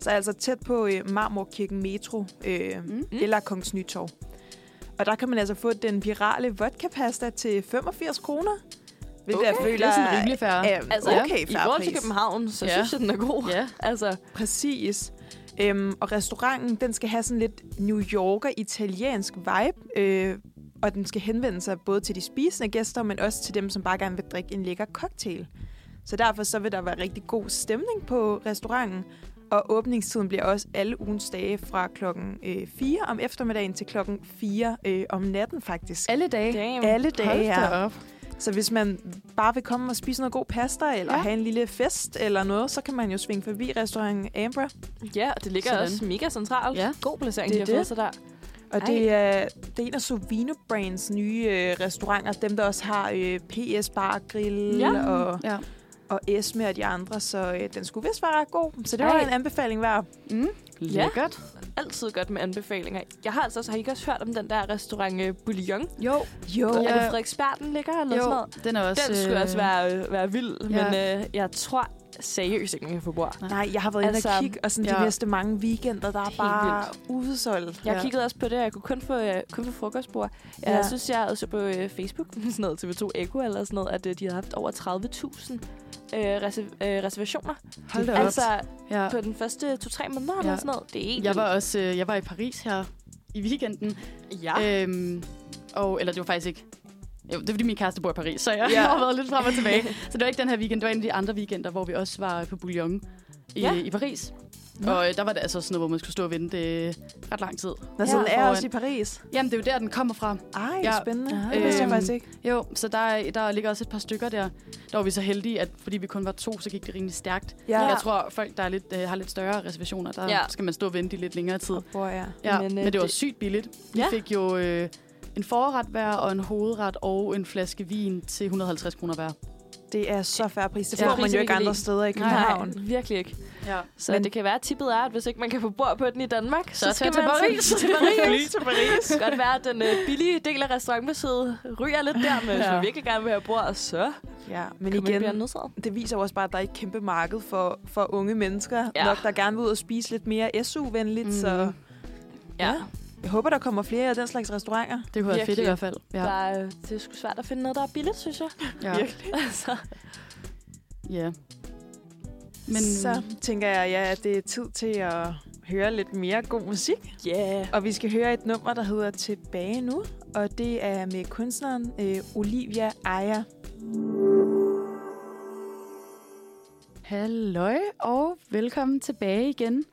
Så altså tæt på øh, Marmorkirken Metro øh, Mm. eller Kongens Nytorv. Og der kan man altså få den virale vodka-pasta til 85 kroner. Hvilket Okay. jeg føler Det er sådan rimelig fair. er Altså, okay I fair forhold til. København, så Ja. synes jeg, den er god. Ja. Altså, Præcis. Øhm, og restauranten, den skal have sådan lidt New Yorker-italiensk vibe. Øh, og den skal henvende sig både til de spisende gæster, men også til dem, som bare gerne vil drikke en lækker cocktail. Så derfor så vil der være rigtig god stemning på restauranten. Og åbningstiden bliver også alle ugens dage fra klokken øh, 4 om eftermiddagen til klokken 4 øh, om natten faktisk. Alle dage. damn. Alle dage Hold her. op. Så hvis man bare vil komme og spise noget god pasta, eller Ja. ja. have en lille fest eller noget, så kan man jo svinge forbi restaurant Ambra. Ja, og det ligger Sådan. også mega centralt. Ja. God placering, Det de har det. fået sig der. Og Ej. det er, det er en af Sovino Brands nye øh, restauranter. Dem, der også har øh, PS Bar Grill Ja. og, Ja. og Esme og de andre. Så øh, den skulle vist være ret god. Så det var Ej. en anbefaling værd. Mm. Ja. Lækkert. Altid godt med anbefalinger. Jeg har altså, har I ikke også hørt om den der restaurant uh, Bouillon? Jo. Jo. Ja. Ja. Er det Frederiksberg, den ligger, eller sådan Jo, noget? den er også... Den skulle også være, øh, være vild, ja. men øh, jeg tror seriøst ikke, man kan få bord. Nej, jeg har været inde Altså, og kigge, og sådan ja. de næste mange weekender, der er Helt bare udsolgt. Jeg Ja. kiggede også på det, og jeg kunne kun få, uh, kun få frokostbord. Jeg Ja. synes, jeg så på uh, Facebook, sådan noget TV2 Echo eller sådan noget, at uh, de havde haft over 30.000 uh, reserv- uh, reservationer. Hold da op. Altså ja. på den første to-tre måneder Ja. eller sådan noget. Det er helt Jeg var også øh, jeg var i Paris her i weekenden. Ja. Øhm, og, eller det var faktisk ikke... Jo, det er fordi min kæreste bor i Paris, så jeg Ja. har været lidt frem og tilbage. Så det var ikke den her weekend, det var en af de andre weekender, hvor vi også var på Bouillon i, Ja. i Paris. Nå. Og øh, der var det altså sådan noget, hvor man skulle stå og vente øh, ret lang tid. Så Ja, den er også i Paris. Jamen, det er jo der, den kommer fra. Ej, Ja. spændende. Ah. Det vidste jeg Øhm, faktisk ikke. Jo, så der, der ligger også et par stykker der. Der var vi så heldige, at fordi vi kun var to, så gik det rimelig stærkt. Ja. Jeg tror, folk, der er lidt, øh, har lidt større reservationer, der Ja. ja. skal man stå og vente i lidt længere tid. Hvor jeg. Ja, Men, men, øh, men det var sygt billigt. Vi Ja. ja. fik jo øh, en forret hver, og en hovedret, og en flaske vin til 150 kroner hver. Det er så færre pris. Det Ja. får man Priser, jo ikke andre steder i Nej, København. virkelig ikke. Ja. Så Men- det kan være, at tippet er, at hvis ikke man kan få bord på den i Danmark, Så skal tag til man Paris. til Paris. til Paris. Godt være, at den øh, billige del af restaurantbesøget ryger lidt der, men hvis Ja. man virkelig gerne vil have bord, så Ja, men kan man igen, det viser jo også bare, at der er et kæmpe marked for, for unge mennesker. Ja. Ja. Nok, der gerne vil ud og spise lidt mere SU-venligt. Mm. Så Ja. Jeg håber, der kommer flere af den slags restauranter. Det kunne være fedt i hvert fald. Ja. Der er, det er sgu svært at finde noget, der er billigt, synes jeg. ja. Virkelig. altså, ja. Men så tænker jeg, ja, at det er tid til at høre lidt mere god musik. yeah. Og vi skal høre et nummer, der hedder Tilbage Nu. Og det er med kunstneren øh, Olivia Aya. Halløj, og velkommen tilbage igen.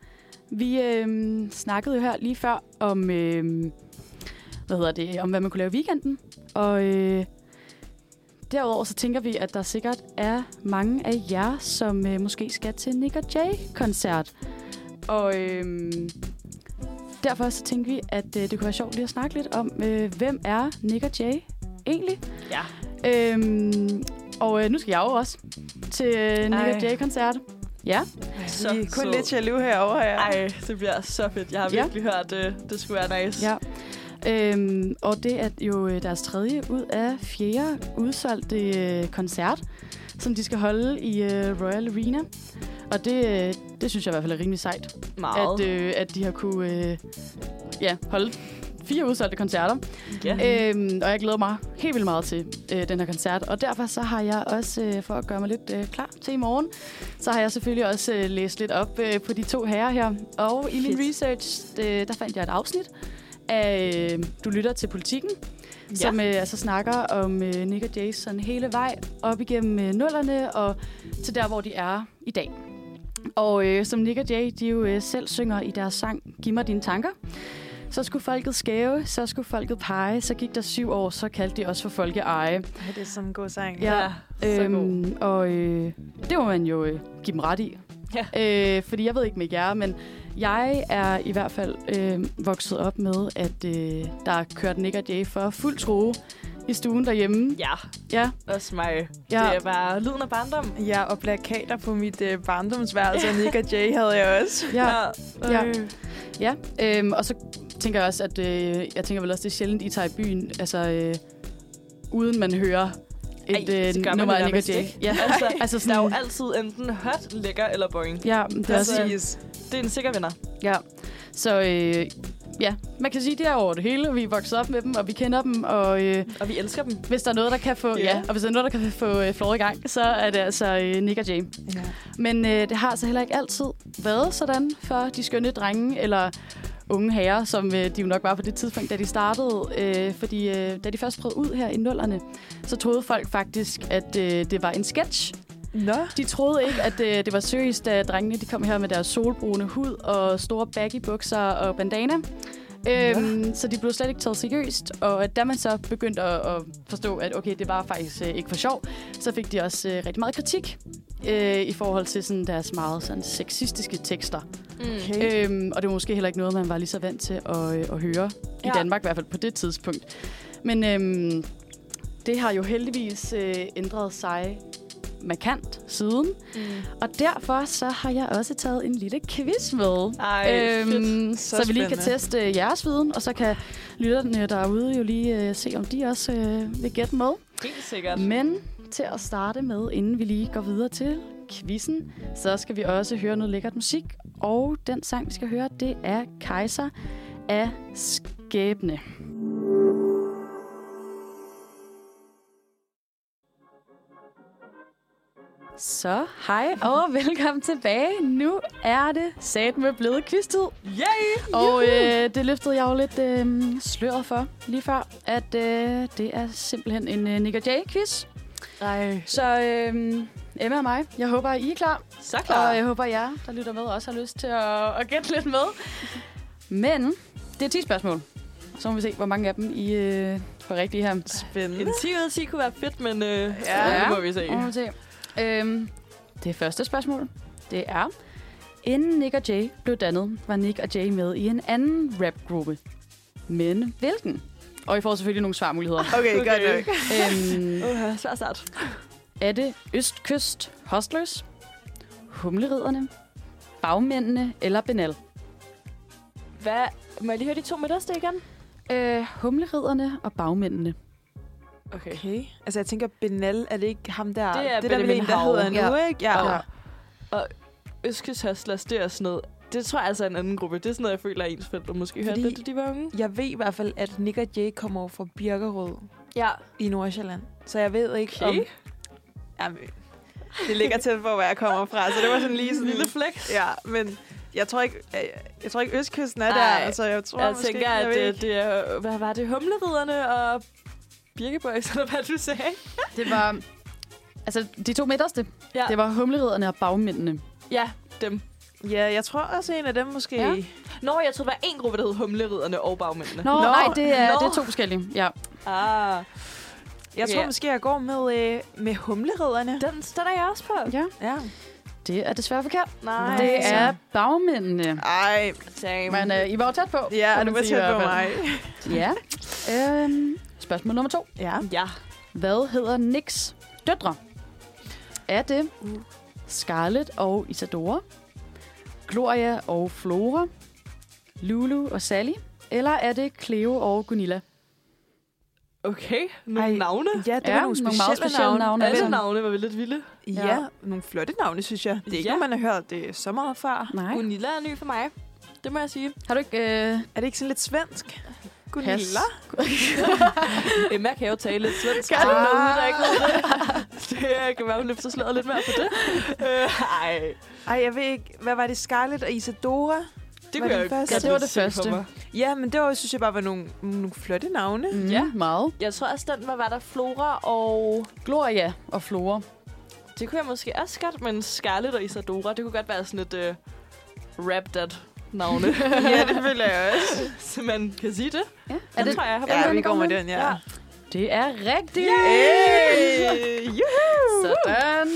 Vi øh, snakkede jo her lige før om, øh, hvad hedder det, om hvad man kunne lave i weekenden. Og øh, derudover så tænker vi, at der sikkert er mange af jer, som øh, måske skal til Nick og Jay-koncert. Og øh, derfor så tænkte vi, at øh, det kunne være sjovt lige at snakke lidt om, øh, hvem er Nick og Jay egentlig? Ja. Øhm, og øh, nu skal jeg jo også til øh, Nick Ej. og Jay-koncert. Ja. Så vi er kun sød. lidt jaloux herovre her. Ej, det bliver så fedt. Jeg har Ja. virkelig hørt, det, det skulle være nice. ja. Øhm, og det er jo øh, deres tredje ud af fjerde udsolgte øh, koncert, som de skal holde i øh, Royal Arena. Og det, øh, det synes jeg i hvert fald er rimelig sejt, Meget. at, øh, at de har kunne øh, ja, holde fire udsolgte koncerter. ja. Øhm, og jeg glæder mig helt vildt meget til øh, den her koncert. Og derfor så har jeg også, øh, for at gøre mig lidt øh, klar til i morgen, så har jeg selvfølgelig også øh, læst lidt op øh, på de to herrer her. Og i min Fedt. research, øh, der fandt jeg et afsnit af øh, Du lytter til politikken, ja. som øh, altså snakker om øh, Nick og Jay sådan hele vej op igennem øh, nullerne og til der, hvor de er i dag. Og øh, som Nick og Jay, de jo øh, selv synger i deres sang Giv mig dine tanker, Så skulle folket skæve, så skulle folket pege, så gik der syv år, så kaldte de os for folkeeje. Ej, det er sådan en god sang. Ja, så god. Øhm, og øh, det må man jo øh, give dem ret i. Ja. Øh, fordi jeg ved ikke med jer, men jeg er i hvert fald øh, vokset op med, at øh, der er kørt Nick og Jay for fuld skrue i stuen derhjemme. Ja, Ja, også mig. Ja. Det er bare lyden af barndom. Ja, og plakater på mit øh, barndomsværelse, og Nick og Jay havde jeg også. ja, ja. Øh. ja. Øhm, og så tænker jeg også, at øh, jeg tænker vel også, det er sjældent, I tager i byen, altså øh, uden man hører et Ej, øh, nummer af Nick Jay. Ja, Altså, altså der er jo sådan, altid enten hot, lækker eller boing. ja, det er også, Altså, Det er en sikker vinder. Ja, så øh, ja, man kan sige, det er over det hele. Vi er vokset op med dem, og vi kender dem, og øh, Og vi elsker dem. hvis der er noget, der kan få, Ja. ja. og hvis der er noget, der kan få øh, flår i gang, så er det altså øh, Nick og Jay. Ja. Men øh, det har altså heller ikke altid været sådan for de skønne drenge, eller unge herrer, som øh, de jo nok var på det tidspunkt, da de startede. Øh, fordi øh, da de først prøvede ud her i nullerne, så troede folk faktisk, at øh, det var en sketch. Nå, De troede ikke, at øh, det var seriøst, da drengene de kom her med deres solbrune hud og store baggy bukser og bandana. Øhm, så de blev slet ikke taget seriøst, og da man så begyndte at, at forstå, at okay, det var faktisk øh, ikke for sjov, så fik de også øh, rigtig meget kritik øh, i forhold til sådan, deres meget sådan, sexistiske tekster. okay. Øhm, og det var måske heller ikke noget, man var lige så vant til at, øh, at høre i Ja. Danmark, i hvert fald på det tidspunkt. Men øhm, det har jo heldigvis øh, ændret sig markant siden. Mm. Og derfor så har jeg også taget en lille quiz med. Ej, fedt. så, Så vi lige kan teste øh, jeres viden, og så kan lytterne derude jo lige øh, se, om de også øh, vil gætte med. Helt sikkert. Men til at starte med, inden vi lige går videre til quizzen, så skal vi også høre noget lækkert musik. Og den sang, vi skal høre, det er Kejser af Skæbne. Så hej og velkommen tilbage. Nu er det sat med blevet quiztid. Yay! Og øh, det løftede jeg jo lidt øh, sløret for lige før, at øh, det er simpelthen en øh, Nick og Jay-quiz. Ej, Så øh, Emma og mig, jeg håber, I er klar. så Og klar. jeg håber, jer, der lytter med, også har lyst til at, at gætte lidt med. Men det er 10 spørgsmål. Så må vi se, hvor mange af dem I øh, får rigtige her. Spændende. En 10 ud af 10 kunne være fedt, men øh, Ja. det må vi se. Og må vi se. Øhm, det første spørgsmål, det er... Inden Nick og Jay blev dannet, var Nick og Jay med i en anden rapgruppe. Men hvilken? Og I får selvfølgelig nogle svarmuligheder. Okay, Okay. godt nok. øhm, Uh, svær start. er det Østkyst Hustlers, Humleriderne, Bagmændene eller Benal? Hvad? Må jeg lige høre de to midterste igen? Øh, humleriderne og bagmændene. Okay. Okay. Altså, jeg tænker, Benal, er det ikke ham der? Det er det er der Benjamin en, der Hav. hedder nu, Ja. ikke? Ja. Ja. Og Østkyst Hustlers, det er sådan noget... Det tror jeg altså er en anden gruppe. Det er sådan noget, jeg føler, at ens forældre måske hørte Fordi- lidt, da de var unge. Jeg ved i hvert fald, at Nick og Jay kommer over fra Birkerød Ja. i Nordsjælland. Så jeg ved ikke, Okay. om... Jamen, det ligger tæt på, hvor jeg kommer fra, så det var sådan lige sådan... Lille flex. Ja, men jeg tror ikke, jeg, jeg tror ikke Østkysten er Ej, der. Altså, jeg tror Jeg måske, tænker, jeg at ved det, det er... Hvad var det? Humleriderne og Birkebøjs, eller hvad du sagde? Det var... Altså, de to midterste, Ja. det var humleriderne og bagmændene. Ja, dem. Ja, jeg tror også en af dem måske. Ja. Nå, jeg troede, det var en gruppe, der hed Humleriderne og Bagmændene. Nå, Nå, nej, det er, nå. det er to forskellige. Ja. Ah, Jeg tror Ja. måske, jeg går med, øh, med humleriderne. den, den er jeg også på. ja, Ja. det er desværre forkert. Nej. Det er bagmændene. Ej, Damn. Men øh, I var jo tæt på. ja, du var tæt på mig. Ja. Øhm, spørgsmål nummer to. Ja. Ja. Hvad hedder Nicks døtre? Er det Uh. Scarlett og Isadora? Gloria og Flora? Lulu og Sally? Eller er det Cleo og Gunilla? Okay, nogle Ej, navne. Ja, det Ja, var nogle nogle specielle, meget specielle navne. navne. Alle altså. navne var lidt vilde. Ja, Ja. nogle flotte navne, synes jeg. Det er ikke ja. noget, man har hørt det så meget før. Nej. Gunilla er ny for mig. Det må jeg sige. Har du ikke... Øh, Er det ikke sådan lidt svensk? Gunilla? Emma kan jo tale lidt svensk. Kan du? nogen, der ikke ved det. det kan være, hun løfter sløret lidt mere på det. Øh, ej, Ej, jeg ved ikke. Hvad var det? Scarlett og Isadora? det Var kunne jeg første? Ja, det var det for første. Ja, men det var, synes jeg bare var nogle, nogle flotte navne. mm, Ja. Meget. Jeg tror også, den var, var der Flora og... Gloria og Flora. Det kunne jeg måske også godt, men Scarlett og Isadora, det kunne godt være sådan et uh, rap that navne. ja, det føler jeg også. Så man kan sige det. Ja. Er det, tror jeg, jeg har Ja, vi går med den, ja. det er rigtigt. Hey! Juhu! Sådan.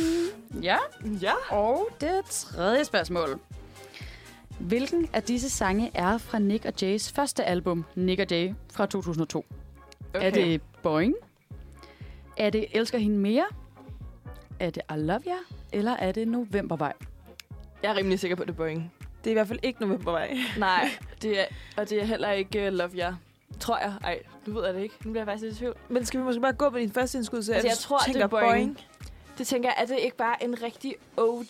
Ja. Ja. Og det tredje spørgsmål. Hvilken af disse sange er fra Nick og Jays første album, Nick og Jay, fra 2002? Okay. Er det Boing? Er det Elsker hende mere? Er det I Love Ya? Eller er det Novembervej? Jeg er rimelig sikker på, at det er Boeing. Det er i hvert fald ikke novembervej. Nej, det er, og det er heller ikke uh, Love Ya. Tror jeg. Ej, nu ved jeg det ikke. Nu bliver jeg faktisk lidt i tvivl. Men skal vi måske bare gå med din første indskud, så Altså, jeg tror, det tænker er Boing. Det tænker jeg, er det ikke bare en rigtig OG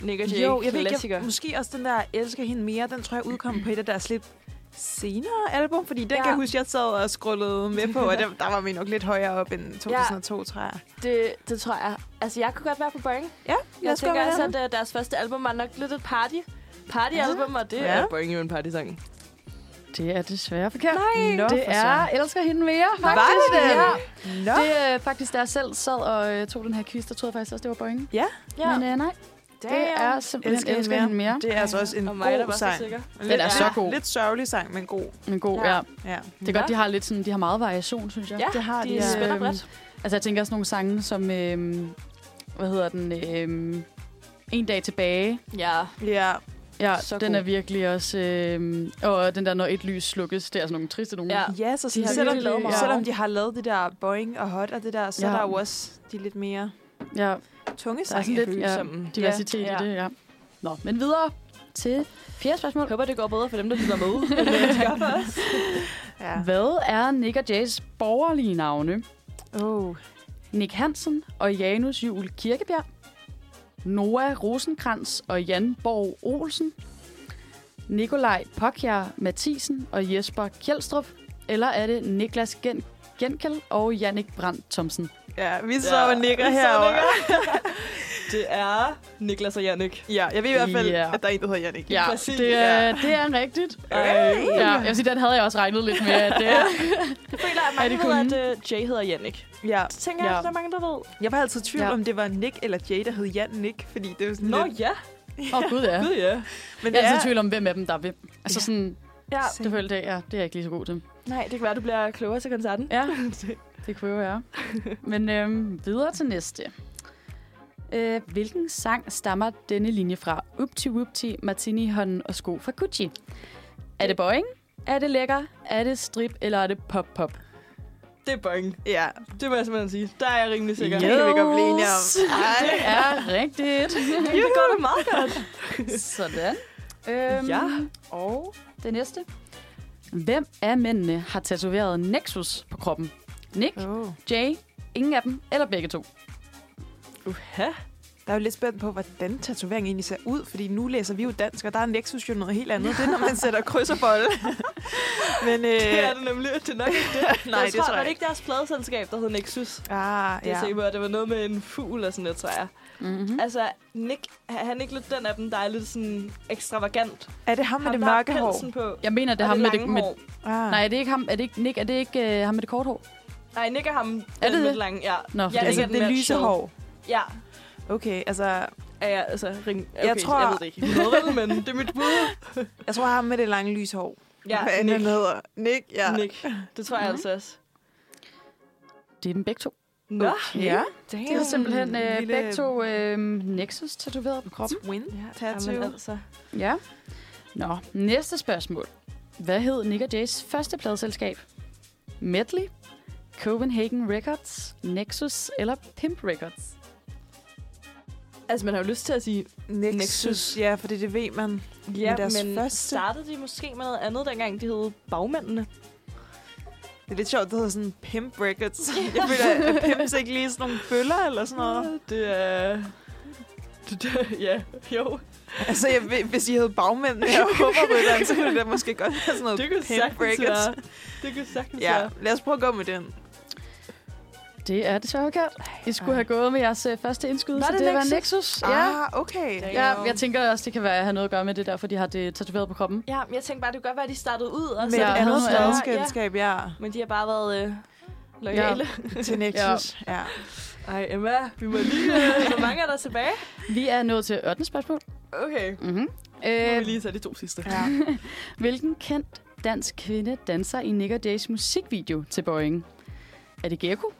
Nick Jay Jo, jeg ved ikke, jeg, måske også den der Elsker hende mere, den tror jeg udkom på et af deres lidt senere album, fordi den Ja. kan jeg huske, jeg sad og scrollede med på, og der, der var vi nok lidt højere op end 2002, ja. tror jeg. Det, det tror jeg. Altså, jeg kunne godt være på Boeing. Ja, Jeg tænker også, at uh, deres første album var nok lidt et party. Partyalbum, og det Ja. er Boeing jo en partysang. Det er desværre forkert. Nej, Nå, det for er søren. Elsker hende mere, Var faktisk. det det? Ja. Nå. Det er faktisk, da jeg selv sad og øh, tog den her quiz, der troede jeg faktisk også, det var Boing. Ja, Ja. Men øh, nej, det er simpelthen Elsker Elsker, hende hende mere. det er altså også en og mig, var god så sang. sikker. Den er så god. Lidt sørgelig sang, men god. Men god, Ja. ja. Ja. Det er godt, de har lidt sådan, de har meget variation, synes jeg. Ja, det har de de, de ja. spænder Øhm, bredt. Altså, jeg tænker også nogle sange som, øhm, hvad hedder den, øhm, En dag tilbage. Ja, Ja, Ja, Så den god. er virkelig også, øhm, og den der, når et lys slukkes, det er sådan nogle triste nogle. Ja. ja så De sådan, har selvom, virkelig lavet meget. selvom de har lavet det der Boeing og Hot og det der, så Ja. ja. er der jo også de lidt mere ja tunge der er sange. sådan lidt ja, diversitet Ja. i det, ja. Nå, men videre til fjerde spørgsmål. Jeg håber, det går bedre for dem, der lytter med. Men øh, det gør for os. Ja. Hvad er Nick og Jays borgerlige navne? Oh. Nick Hansen og Janus Jul Kirkebjerg. Noah Rosenkrantz og Jan Borg Olsen. Nikolaj Pokjær Mathisen og Jesper Kjeldstrup. Eller er det Niklas Gen Genkel og Jannik Brandt Thomsen? Ja, vi så Ja, ja, nikker så herovre. Det er Niklas og Jannik. Ja, jeg ved i hvert fald, Ja. at der er en, der hedder Jannik. Ja, Præcis. det er, det er rigtigt. Ej. Ja, jeg vil sige, den havde jeg også regnet lidt med. At det er. Jeg føler, at Er mange det ved, at uh, Jay hedder Jannik. Ja. Det tænker jeg, Ja. at der er mange, der ved. Jeg var altid i tvivl, Ja. ja. om det var Nick eller Jay, der hed Jan Nick, fordi det var sådan Nå lidt... ja, Åh, oh, gud ja. gud ja. Men Jeg er det altid i tvivl om, hvem af dem, der er hvem. Altså Ja. sådan, Ja, det følte jeg, ja, det er jeg ikke lige så god til. nej, det kan være, at du bliver klogere til koncerten. Ja, det kunne jo være. Men øhm, videre til næste. Øh, hvilken sang stammer denne linje fra? Upti Wupti, Martini, hånden og sko fra Gucci. Er det Boeing? Er det lækker? Er det strip? Eller er det pop pop? Det er Boeing. Ja, Det må jeg simpelthen sige. Der er jeg rimelig sikker. det kan vi godt blive enige om. Yes. Det er rigtigt. Det går da meget godt. Sådan. Øhm, Ja. Og det næste. Hvem af mændene har tatoveret Nexus på kroppen? Nick, Oh. Jay, ingen af dem, eller begge to? Uha. Der er jo lidt spændt på, hvordan tatoveringen egentlig ser ud, fordi nu læser vi jo dansk, og der er Nexus jo noget helt andet. Det er, når man sætter kryds og bold. Men, øh, Det er det nemlig. Det er nok ikke det. Nej, jeg det tror, tror var jeg det ikke deres pladeselskab, der hed Nexus? Ah, Det er ja. på, at det var noget med en fugl og sådan noget, tror jeg. Mm-hmm. Altså, Nick, er han ikke lidt den af dem, der er lidt sådan ekstravagant? Er det ham med Ham, det der har mørke hår? På, Jeg mener, det er ham med det... Med, hår. Ah. nej, er det ikke ham? Er det ikke Nick? Er det ikke uh, ham med det korte hår? Nej, Nick er ham. Er den det med det? Lange, ja. Nå, Ja, fordi- altså, den det mere lyse hår. Ja. Okay, altså, Er jeg, altså, ring, okay, Jeg tror- jeg ved det ikke. Noget, men det er mit bud. jeg tror ham med det lange lyse hår. Ja, Hvad Nick. han hedder. Nick, ja. Nick. Det tror jeg Mhm. altså også. Det er dem begge to. Nå. Ja. De har simpelthen uh, Lille begge to uh, Nexus tatoveret på kroppen. Twin Ja, tattoo. jamen, altså. Ja. Nå, næste spørgsmål. Hvad hed Nick og Jays første pladeselskab? Medley, Copenhagen Records, Nexus eller Pimp Records? altså, man har jo lyst til at sige, Nexus. Nexus. Ja, fordi det ved man. ja, deres men første. startede de måske med noget andet, dengang de hed Bagmændene? Det er lidt sjovt, det hedder sådan Pimp Records. Jeg føler, at Pimps ikke lige sådan nogle bøller eller sådan noget. Det er... Det, det, ja, jo. Altså, jeg, ved- hvis I hed bagmænd, jeg håber på det, så kunne det da måske godt være sådan noget Det kunne Pimp Records. være. Det kunne sagtens Ja, være. lad os prøve at gå med den. Det er desværre forkert. I skulle Ej. have gået med jeres uh, første indskud, Var så det det var Nexus? Nexus. Ja. Ah, okay. Ja. ja, jeg tænker også, det kan være, at have noget at gøre med det der, for de har det tatoveret på kroppen. Ja, men jeg tænkte bare, det kunne godt være, at de startede ud. Og Med så et Ja, andet andet. pladeskabskab, ja. Men de har bare været øh, lojale. Til Nexus. Ja. Ej, Emma, vi må lige... Øh, hvor mange er der tilbage? Vi er nået til 8. spørgsmål. Okay. Mm-hmm. Nu må vi Øh, lige tage de to sidste. Ja. hvilken kendt dansk kvinde danser i Nick Days musikvideo til Boeing? Er det Gekko,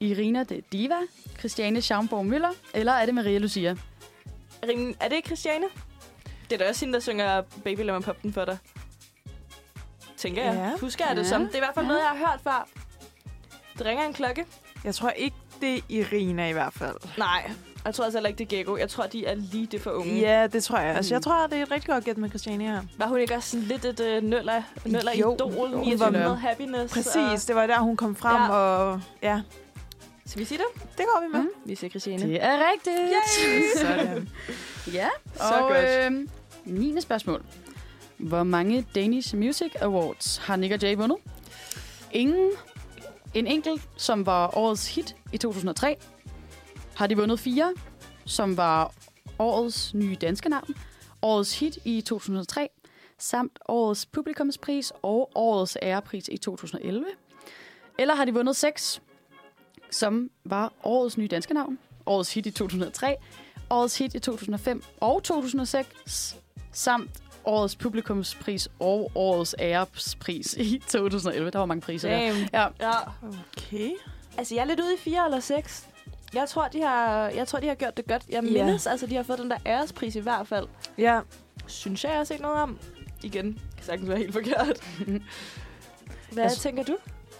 Irina de Diva, Christiane Schaumborg Møller, eller er det Maria Lucia? Er det Christiane? Det er da også hende, der synger Baby Lad mig pop den for dig. Tænker jeg. Ja. Husker jeg det Ja. som. Det er i hvert fald Ja. noget, jeg har hørt før. Det ringer en klokke. Jeg tror ikke, det er Irina i hvert fald. Nej, jeg tror altså heller ikke, det er Gekko. Jeg tror, de er lige det for unge. Ja, det tror jeg. Mm. Jeg tror, det er et rigtig godt gæt med Christiane her. Var hun ikke også sådan lidt et øh, nøller, nøller Jo, idol? hun i var med. happiness. Præcis, det var der, hun kom frem, Ja. og ja, Skal vi sige det? det går vi med. Mm. Vi siger Christiane. Det er rigtigt. Sådan. Ja, Så og godt. øh, 9. spørgsmål. Hvor mange Danish Music Awards har Nick og Jay vundet? Ingen. En enkelt, som var årets hit i 2003. Har de vundet fire, som var årets nye danske navn. Årets hit i 2003. Samt årets publikumspris og årets ærepris i 2011. Eller har de vundet seks, som var årets nye danske navn. Årets hit i 2003 årets hit i 2005 og 2006, samt årets publikumspris og årets ærespris i 2011. Der var mange priser der. Damn. Ja, Ja. Okay. Altså, jeg er lidt ude i fire eller seks. Jeg tror, de har, jeg tror, de har gjort det godt. Jeg Ja. mindes, altså, de har fået den der ærespris i hvert fald. Ja, Synes jeg, jeg har set noget om. Igen, kan sagtens være helt forkert. Hvad Altså- tænker du?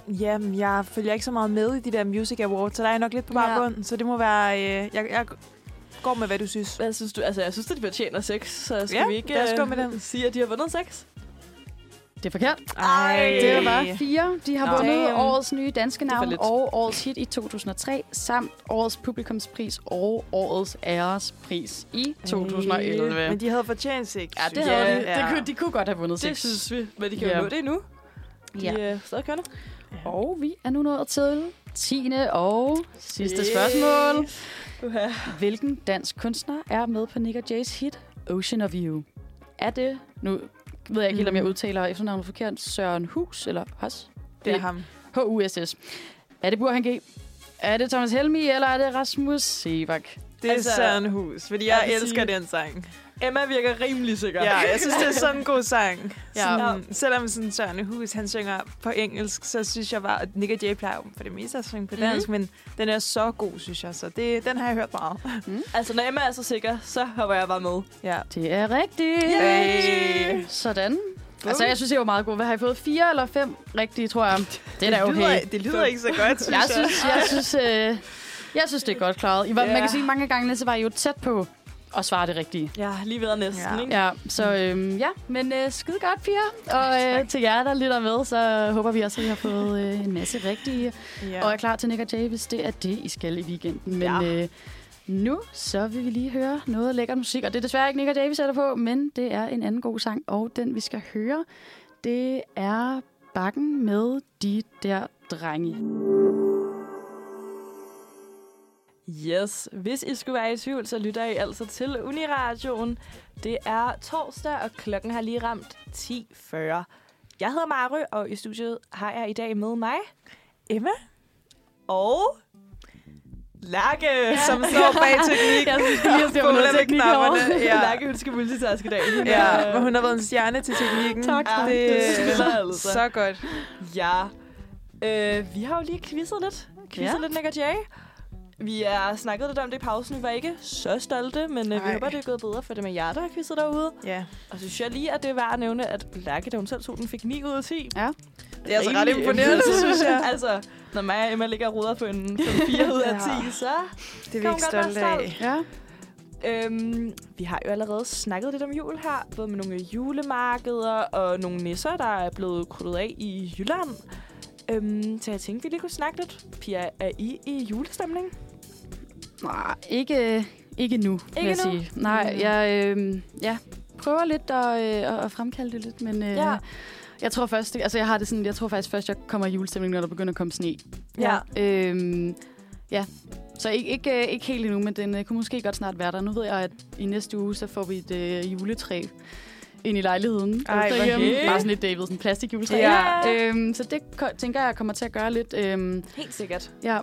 Jamen, jeg følger ikke så meget med i de der Music Awards, så der er jeg nok lidt på Ja. baggrund. Så det må være... Øh, jeg, jeg går med, hvad du synes. Hvad synes du? Altså, jeg synes, at de fortjener seks, så skal Ja, vi ikke lad os gå øh, med den. sige, at de har vundet seks? det er forkert. Ej. Det var fire. De har Nå. vundet Damn. årets nye danske Det navn og årets hit i 2003, samt årets publikumspris og årets ærespris i 2011. Men de havde fortjent seks. Ja, det havde jeg. de. Det kunne, de kunne godt have vundet Det seks. synes vi, men de kan Ja. jo nå det endnu. De Ja. er stadig kørende. Og vi er nu nået til 10. og sidste Yes. spørgsmål. Uha. Hvilken dansk kunstner er med på Nick og Jays hit Ocean of You? Er det, nu ved jeg ikke helt, om jeg Mm. udtaler efternavnet forkert, Søren Hus eller Hus? Det er ham. H-U-S-S. Er det Burhan G? Er det Thomas Helmi, eller er det Rasmus Sevak? Det er Altså, Søren Hus, fordi jeg jeg, elsker sige- den sang. Emma virker rimelig sikker. Ja, jeg synes, det er sådan en god sang. Ja. Sådan, selvom sådan Søren Hus, han synger på engelsk, så synes jeg bare, at Nick og Jay plejer for det meste at synge på dansk, Mhm. men den er så god, synes jeg. Så det, den har jeg hørt meget. Altså, når Emma er så sikker, så hopper jeg bare med. Ja. Det er rigtigt. Yay. Sådan. Altså, jeg synes, det var meget godt. Hvad har I fået? Fire eller fem rigtige, tror jeg. Det er da det, lyder, okay. det lyder ikke så godt, synes Jeg jeg. synes, jeg synes, øh, jeg synes det er godt klaret. I var, Ja. Man kan sige, mange gange så var I jo tæt på at svare det rigtige. Ja, lige ved næsten, Ja. ikke? Ja, så øhm, ja, men øh, skide godt, piger. Og øh, til jer, der lytter med, så håber vi også, at I har fået øh, en masse rigtige. Ja. Og er klar til Nick og Jay, hvis det er det, I skal i weekenden. Men Ja. øh, nu, så vil vi lige høre noget lækker musik. Og det er desværre ikke Nick og Jay, vi sætter på, men det er en anden god sang. Og den, vi skal høre, det er Bakken med de der drenge. Yes. Hvis I skulle være i tvivl, så lytter I altså til Uniradioen. Det er torsdag, og klokken har lige ramt 10.40. Jeg hedder Mary, og i studiet har jeg i dag med mig Emma, og Lærke, ja. som står bag teknik. Jeg synes lige, at det var noget teknik. Ja. Lærke, hun skal multitaske i dag. Hun Ja, er- men hun har været en stjerne til teknikken. Tak, tak. Det Det spiller altså. så godt. Ja. Øh, vi har jo lige quizzet lidt. Quizzet Ja. lidt Nick og Jay. Vi har snakket lidt om det i pausen. Vi var ikke så stolte, men øh, vi håber, det er gået bedre for dem af jer, der har quizzet derude. Ja. Og så synes jeg lige, at det er værd at nævne, at Lærke, da hun selv tog den, fik 9 ud af 10. Ja. Det er altså ret imponerende, synes jeg. altså, når mig og Emma ligger og ruder på en, på en 4 ud af Ja. 10, så... Det er vi ikke stolte af. Ja. Øhm, vi har jo allerede snakket lidt om jul her, både med nogle julemarkeder og nogle nisser, der er blevet krydret af i Jylland. Øhm, så jeg tænkte, vi lige kunne snakke lidt. Pia, er I i julestemning? Nej, ikke, ikke nu, vil Ikke jeg nu? sige. Nej, Mm. jeg øh, ja, prøver lidt at, øh, at fremkalde det lidt, men øh, Ja. jeg tror først, altså jeg har det sådan, jeg tror faktisk først, jeg kommer i julestemning, når der begynder at komme sne. Ja. Øhm, ja, så ikke, ikke, øh, ikke helt endnu, men den øh, kunne måske godt snart være der. Nu ved jeg, at i næste uge, så får vi et øh, juletræ ind i lejligheden. Ej, derhjemme. hyggeligt. Bare sådan et David, sådan plastikjuletræ. Ja. Øhm, så det tænker jeg kommer til at gøre lidt. Øhm, Helt sikkert. ja,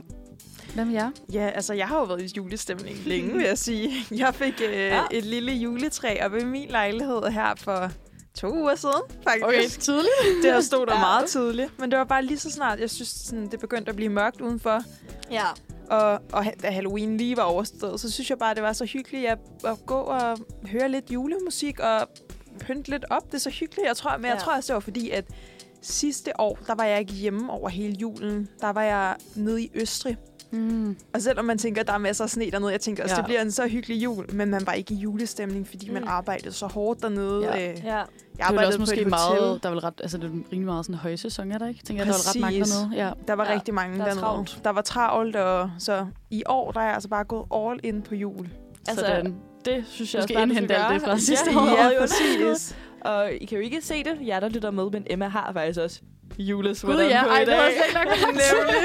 Hvad med jer? Ja, altså jeg har jo været i julestemning længe, vil jeg sige. Jeg fik øh, ja. et lille juletræ op i min lejlighed her for to uger siden, faktisk. Okay, tidligt. Det har stået der Ja. meget tidligt. Men det var bare lige så snart, jeg synes, sådan, det begyndte at blive mørkt udenfor. Ja. Og, og da Halloween lige var overstået, så synes jeg bare, det var så hyggeligt at, at gå og høre lidt julemusik og pynte lidt op. Det er så hyggeligt, jeg tror. Men jeg Ja. tror også, det var fordi, at sidste år, der var jeg ikke hjemme over hele julen. Der var jeg nede i Østrig. Mm. Og selvom man tænker, at der er masser af sne dernede, jeg tænker også, Ja. det bliver en så hyggelig jul, men man var ikke i julestemning, fordi man Mm. arbejdede så hårdt dernede. Ja. Øh, Ja. Jeg Det er vel arbejdede også på måske meget, der er vel ret, altså det er rimelig meget sådan en højsæson, er der ikke? Tænker jeg, der er vel ret mange Præcis. dernede. Ja. Der var Ja, rigtig mange der er dernede. travlt. Der var travlt, og så i år, der er jeg altså bare gået all in på jul. Altså, Sådan. det synes Du jeg skal også du indhente alt det fra sidste ja, år. Ja, Ja, præcis. Og I kan jo ikke se det, jer der lytter med, men Emma har faktisk også julesweateren Gud, ja. på Ej, i det dag. havde jeg slet ikke. Nemlig.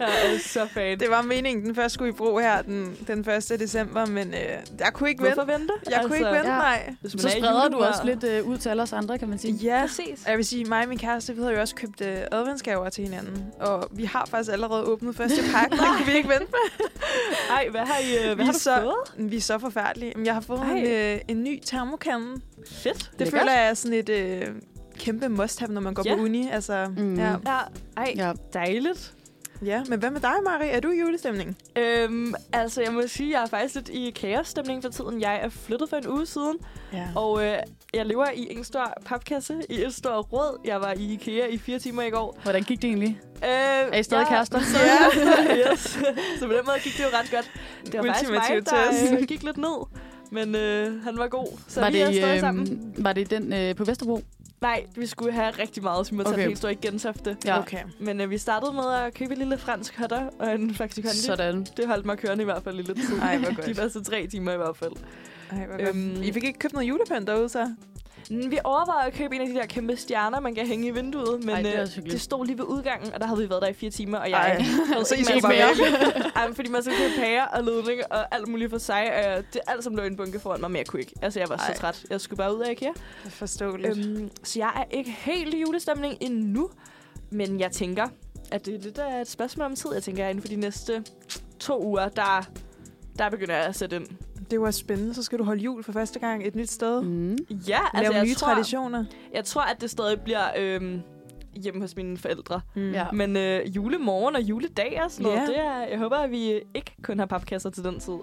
Jeg er så fan. Det var meningen, den først skulle i brug her den, den 1. december, men øh, jeg kunne ikke vente. Hvorfor vente? Jeg kunne ikke vente, ja. nej. Så er spreder du også lidt øh, ud til alle os andre, kan man sige. Ja, Præcis. jeg vil sige, mig og min kæreste, vi havde jo også købt øh, adventsgaver til hinanden. Og vi har faktisk allerede åbnet første pakke. Det kunne vi ikke vente med. Ej, hvad har, I, øh, Vi hvad har er du så- fået? Vi er så forfærdelige. Men Jeg har fået en, øh, en ny termokande. Fedt. Det Lækkert. føler jeg er sådan et øh, kæmpe must-have, når man går Ja. på uni. Altså, Mm. ja. Ja, ej, Ja. dejligt. ja, men hvad med dig, Marie? Er du i julestemning? Øhm, altså, jeg må sige, jeg er faktisk lidt i kaosstemning for tiden. Jeg er flyttet for en uge siden, Ja. og øh, jeg lever i en stor papkasse i et stort råd. Jeg var i IKEA i fire timer i går. Hvordan gik det egentlig? Øh, Er I stadig ja, kærester? Ja, yes. Så på den måde gik det jo ret godt. Det var faktisk mig, der øh, gik lidt ned. Men øh, han var god, så var, vi er det, stadig øh, sammen. var det den øh, på Vesterbro? Nej, vi skulle have rigtig meget, så vi måtte okay. Okay. tage helt stor i Gentofte. Ja. Okay. Men øh, vi startede med at købe en lille fransk hotter og en Faxi Kondi. Sådan. Det holdt mig kørende i hvert fald i lidt tid. Ej, hvor godt. De første tre timer i hvert fald. Ej, hvor godt. Øhm, I fik ikke købt noget julepynt derude, så? Mm, Vi overvejede at købe en af de der kæmpe stjerner, man kan hænge i vinduet, men Ej, det er øh, det stod lige ved udgangen, og der havde vi været der i fire timer, og jeg Ej, havde så ikke mere. Ej, fordi man skulle pærer og ledning og alt muligt for sig. Og det er alt, som lå i en bunke foran mig, men jeg kunne ikke. Altså, jeg var Ej. så træt. Jeg skulle bare ud af IKEA. Forståeligt. Øhm, så jeg er ikke helt i julestemning endnu, men jeg tænker, at det er lidt af et spørgsmål om tid. Jeg tænker, at inden for de næste to uger, der, der begynder jeg at sætte ind. Det var spændende. Så skal du holde jul for første gang et nyt sted. Mm. Mm. Ja, Lave altså, jeg nye tror, traditioner. jeg tror, at det stadig bliver øhm, hjemme hos mine forældre. Mm. Ja. Men øh, julemorgen og juledag og sådan noget, Ja. det er, jeg håber, at vi ikke kun har papkasser til den tid.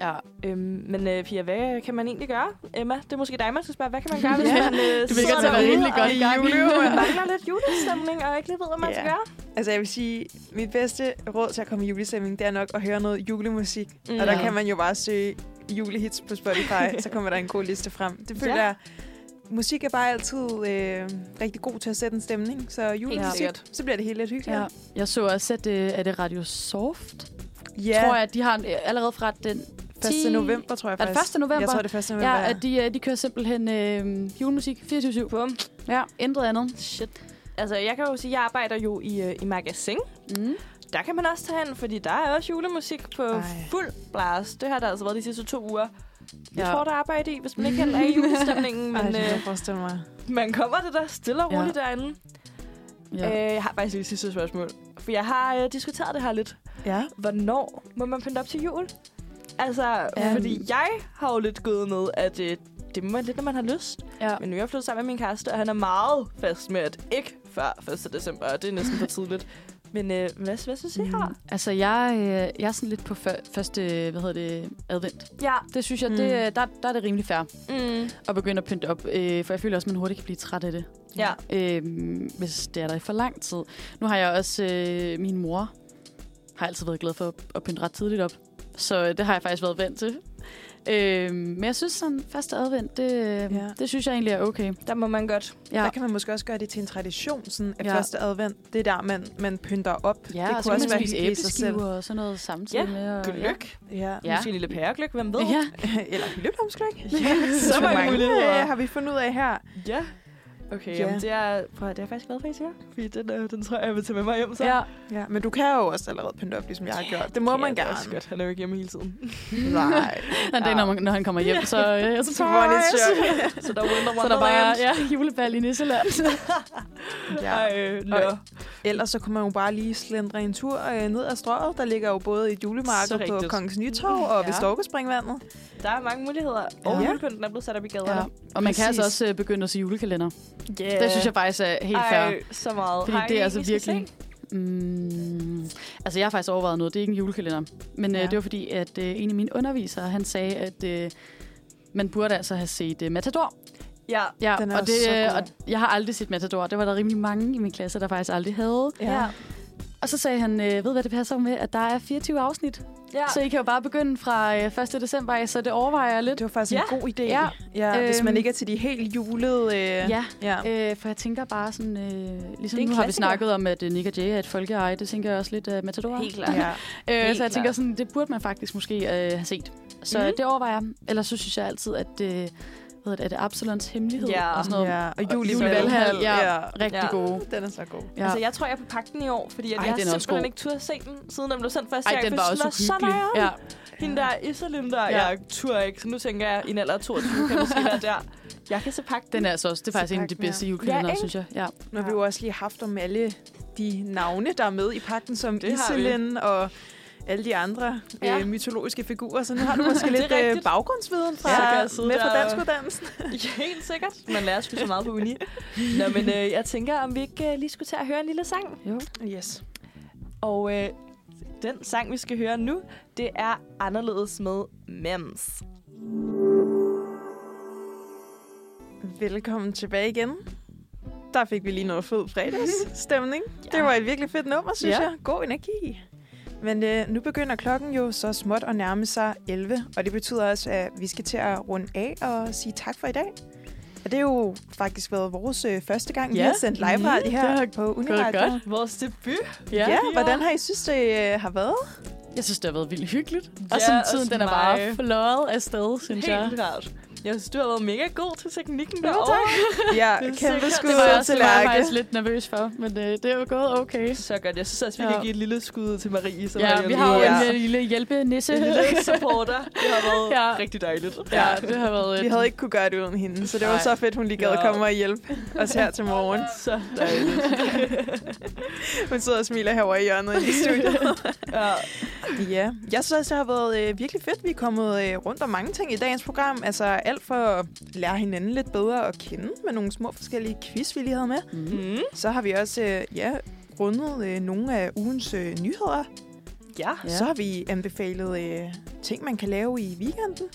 Ja. Øhm, men øh, Pia, hvad kan man egentlig gøre? Emma, det er måske dig, man skal spørge. Hvad kan man gøre, hvis Ja. man øh, Du virker sidder derude og godt i gang. mangler lidt julestemning og ikke lige ved, hvad man Ja. skal gøre? Altså, jeg vil sige, mit bedste råd til at komme i julestemning, det er nok at høre noget julemusik. Mm. Og Mm. der Ja. kan man jo bare søge julehits på Spotify, så kommer der en god liste frem. Det føler Ja. jeg, musik er bare altid øh, rigtig god til at sætte en stemning. Så julemusik, sikkert. så bliver det helt lidt hyggeligt. Ja. Jeg så også, at det, er det Radio Soft? ja. Tror jeg, at de har en- allerede fra den 1. november, tror jeg Er det faktisk. 1. november? Jeg tror, det er 1. november. Ja, at de, øh, de kører simpelthen øh, julemusik 24-7. Bum. Ja, intet andet. Shit. Altså, jeg kan jo sige, at jeg arbejder jo i, øh, i magasin. Mm. Der kan man også tage hen, fordi der er også julemusik på Ej. Ej. fuld blast. Det har der altså været de sidste to uger. Jeg Ja. tror, der er arbejde i, hvis man ikke helt er i julestemningen. Ej, Men jeg øh, mig. man kommer det der stille og Ja. roligt derinde. Ja. Øh, jeg har faktisk lige et sidste spørgsmål. For jeg har øh, diskuteret det her lidt. Ja. Hvornår må man pynte op til jul? Altså, um, fordi jeg har jo lidt gået med, at øh, det må man lidt, når man har lyst. ja. Men nu er jeg flyttet sammen med min kæreste, og han er meget fast med, at ikke før 1. december, og det er næsten for tidligt. Men øh, hvad, hvad synes I? Mm. Altså, jeg, øh, jeg er sådan lidt på før, første, hvad hedder det, advent. Ja. Det synes jeg, Mm. det, der, der er det rimelig fair Mm. at begynde at pynte op. Øh, for jeg føler også, at man hurtigt kan blive træt af det. Ja. Øh, hvis det er der i for lang tid. Nu har jeg også, øh, min mor har altid været glad for at, at pynte ret tidligt op. Så øh, det har jeg faktisk været vant til. Øh, men jeg synes sådan, første advent, det, ja. Ja. det synes jeg egentlig er okay. Der må man godt. Ja, Der kan man måske også gøre det til en tradition, sådan at Ja. første advent, det er der, man, man pynter op. ja det og så kan man spise hyggeligt sig selv. og sådan noget samtidig Ja, med. Og, Gløk. Ja. Ja. Ja. Måske en lille pæregløk, hvem ved? Ja. Eller hyldeblomsgløk. Ja, så mange muligheder. Ja, har vi fundet ud af her. Ja. Okay, Ja. jamen det er, prøv, det er jeg faktisk glad for, at I siger. Fordi den, øh, den tror jeg, jeg vil tage med mig hjem så. Ja. Ja, men du kan jo også allerede pynte op, ligesom jeg har gjort. Det må man det er også gerne. godt. Han er jo ikke hjemme hele tiden. Nej. Den dag, når, man, når han kommer hjem, så, øh, så, Så et chok. så der er Winter så er der bare Wonderland. ja, julebal i Nisseland. Ja. Ej, øh, nå. Og- Ellers så kunne man jo bare lige slendre en tur øh, ned ad strøget. Der ligger jo både et Så julemarked på. Kongens Nytorv og ved Ja. Storkespringvandet. Der er mange muligheder. Og Ja. julepynten er blevet sat op i gaderne. ja. Og man kan altså Præcis. også øh, begynde at se julekalender. Yeah. Det synes jeg faktisk er helt fair. Så meget. Fordi Har I det er en, altså I skal virkelig... se? Mm, altså, jeg har faktisk overvejet noget. Det er ikke en julekalender. Men ja. Ja. øh, det var fordi, at øh, en af mine undervisere, han sagde, at øh, man burde altså have set øh, Matador. Ja. Ja, Den er og, det, så god. og jeg har aldrig set Matador. Det var der rimelig mange i min klasse, der faktisk aldrig havde. Ja. Og så sagde han, øh, ved hvad det passer med, at der er 24 afsnit. Ja. Så I kan jo bare begynde fra øh, 1. december af, så det overvejer jeg lidt. Det var faktisk Ja. en god idé. Ja. ja hvis man Øhm. ikke er til de helt julede... Øh, Ja, ja. øh, for jeg tænker bare sådan, øh, ligesom nu har vi klassiker. snakket om, at øh, Nick og Jay er et folkeeje. Det tænker jeg også lidt uh, Matador. Helt klart. ja. Øh, Helt så jeg tænker sådan, det burde man faktisk måske øh, have set. Så mm. det overvejer jeg. Ellers så synes jeg altid, at øh, hvad det, er det Absalons hemmelighed Ja. og sådan noget. ja. Og jul i Jul i Valhall. Valhall, ja. ja. Rigtig Ja. gode. Den er så god. Ja. Altså, jeg tror, jeg er på pakken i år, fordi at Ej, jeg den er også simpelthen god. ikke turde at se den, siden den blev sendt første Ej, gang. den for var også den så nøjeren. Ja. Hende der Iselin der, Ja. jeg turde ikke. Så nu tænker jeg, i en alder af 22 kan måske være der. Jeg kan se pakken. Den er altså også, det er faktisk en af de bedste julekalender, Ja, synes jeg. Ja. Nu har vi jo også lige haft om alle de navne, der er med i pakken, som har. Iselin og alle de andre Ja. øh, mytologiske figurer. Så nu har du måske lidt øh, rigtigt. baggrundsviden fra, Ja, så med fra og- danskuddannelsen. Ja, helt sikkert. Man lærer sgu så meget på uni. Nå, men øh, jeg tænker, om vi ikke øh, lige skulle tage at høre en lille sang. Jo. Yes. Og øh, den sang, vi skal høre nu, det er anderledes med Mems. Velkommen tilbage igen. Der fik vi lige noget fed fredagsstemning. Ja. Det var et virkelig fedt nummer, synes Ja. jeg. God energi. Men øh, nu begynder klokken jo så småt at nærme sig 11, og det betyder også, at vi skal til at runde af og sige tak for i dag. Og det har jo faktisk været vores øh, første gang, vi Ja. har sendt live radio det her har på Uniradio. godt. Vores debut. Ja, hvordan har I synes, det øh, har været? Jeg synes, det har været vildt hyggeligt. Ja, og sådan tiden, den er bare fløjet afsted, synes jeg. Helt klart. Jeg synes, du har været mega god til teknikken derovre. Ja, Det er kæmpe skud Det var jeg, til også, det var jeg Lærke. faktisk lidt nervøs for, men øh, det er jo gået okay. Så godt. Jeg synes også, vi Ja. kan give et lille skud til Marie. Som Ja, vi har jo hjemme. en øh, lille hjælpenisse. en lille supporter. Det har været Ja. rigtig dejligt. ja, det har været et... Vi havde ikke kunne gøre det uden hende, så det var Nej. så fedt, hun lige gad Ja. komme og hjælpe os her til morgen. Så dejligt. Hun sidder og smiler herovre i hjørnet i studiet. ja. Ja, jeg synes også, det har været øh, virkelig fedt. Vi er kommet øh, rundt om mange ting i dagens program. Altså alt for at lære hinanden lidt bedre at kende med nogle små forskellige quiz, vi lige havde med. Mm. Mm. Så har vi også øh, ja, rundet øh, nogle af ugens øh, nyheder. Ja. Ja. Så har vi anbefalet øh, ting, man kan lave i weekenden.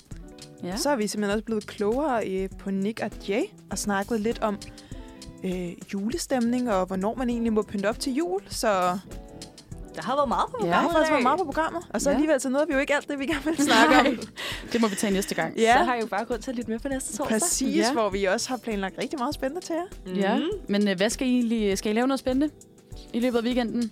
Ja. Så er vi simpelthen også blevet klogere øh, på Nick og Jay og snakket lidt om øh, julestemning og hvornår man egentlig må pynte op til jul. Så Der har været meget på Ja. der har programmet faktisk været meget på programmet. Og så Ja. alligevel så nåede vi jo ikke alt det, vi gerne ville snakke om. Det må vi tage næste gang. Ja. Så har I jo bare grund til at lytte med på næste torsdag. Præcis, Ja. hvor vi også har planlagt rigtig meget spændende til jer. Mm. Ja. Men øh, hvad skal I egentlig... Skal I lave noget spændende i løbet af weekenden?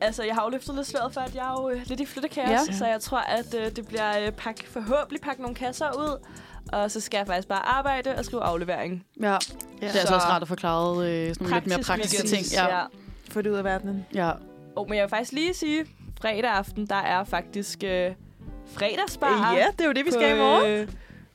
Altså, jeg har jo løftet lidt sløret for, at jeg er jo øh, lidt i flyttekaos, Ja. så jeg tror, at øh, det bliver øh, pak, forhåbentlig pakke nogle kasser ud, og så skal jeg faktisk bare arbejde og skrive aflevering. Ja. Ja. Det er altså også rart at få klaret øh, sådan nogle lidt mere praktiske ting. Ja. ja. Få det ud af verdenen. ja. Oh, men jeg vil faktisk lige sige, fredag aften, der er faktisk øh, fredagsbar. Ja, det er jo det, vi på, skal i morgen. Øh,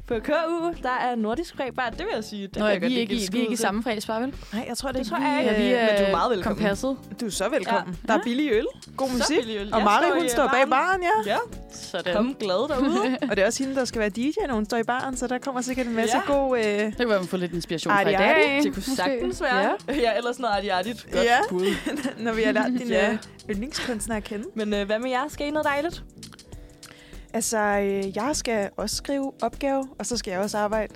på KU, der er nordisk fredagsbar. Det vil jeg sige. Det Nå, jeg godt vi, er lige ikke, i, et vi er ikke i samme fredagsbar, vel? Nej, jeg tror, det, Det tror vi, jeg ikke. Vi øh, er, men du er meget velkommen. kompasset. Du er så velkommen. Ja. Der er billig øl, god musik. billig øl. Og Jeg Mari, står hun i står bag baren, ja. Ja, Sådan. kom glad derude. Og det er også hende, der skal være DJ, når hun står i baren, så der kommer sikkert en masse Ja. god... Øh... Det kunne være, man får lidt inspiration fra Arti, i arti. dag. Det kunne sagtens være. Ja. Ja, ellers noget artigt. Godt Ja. bud. når vi har lært dine Ja. ja. yndlingskunstnere at kende. Men øh, hvad med jer? Skal I noget dejligt? Altså, øh, jeg skal også skrive opgave, og så skal jeg også arbejde.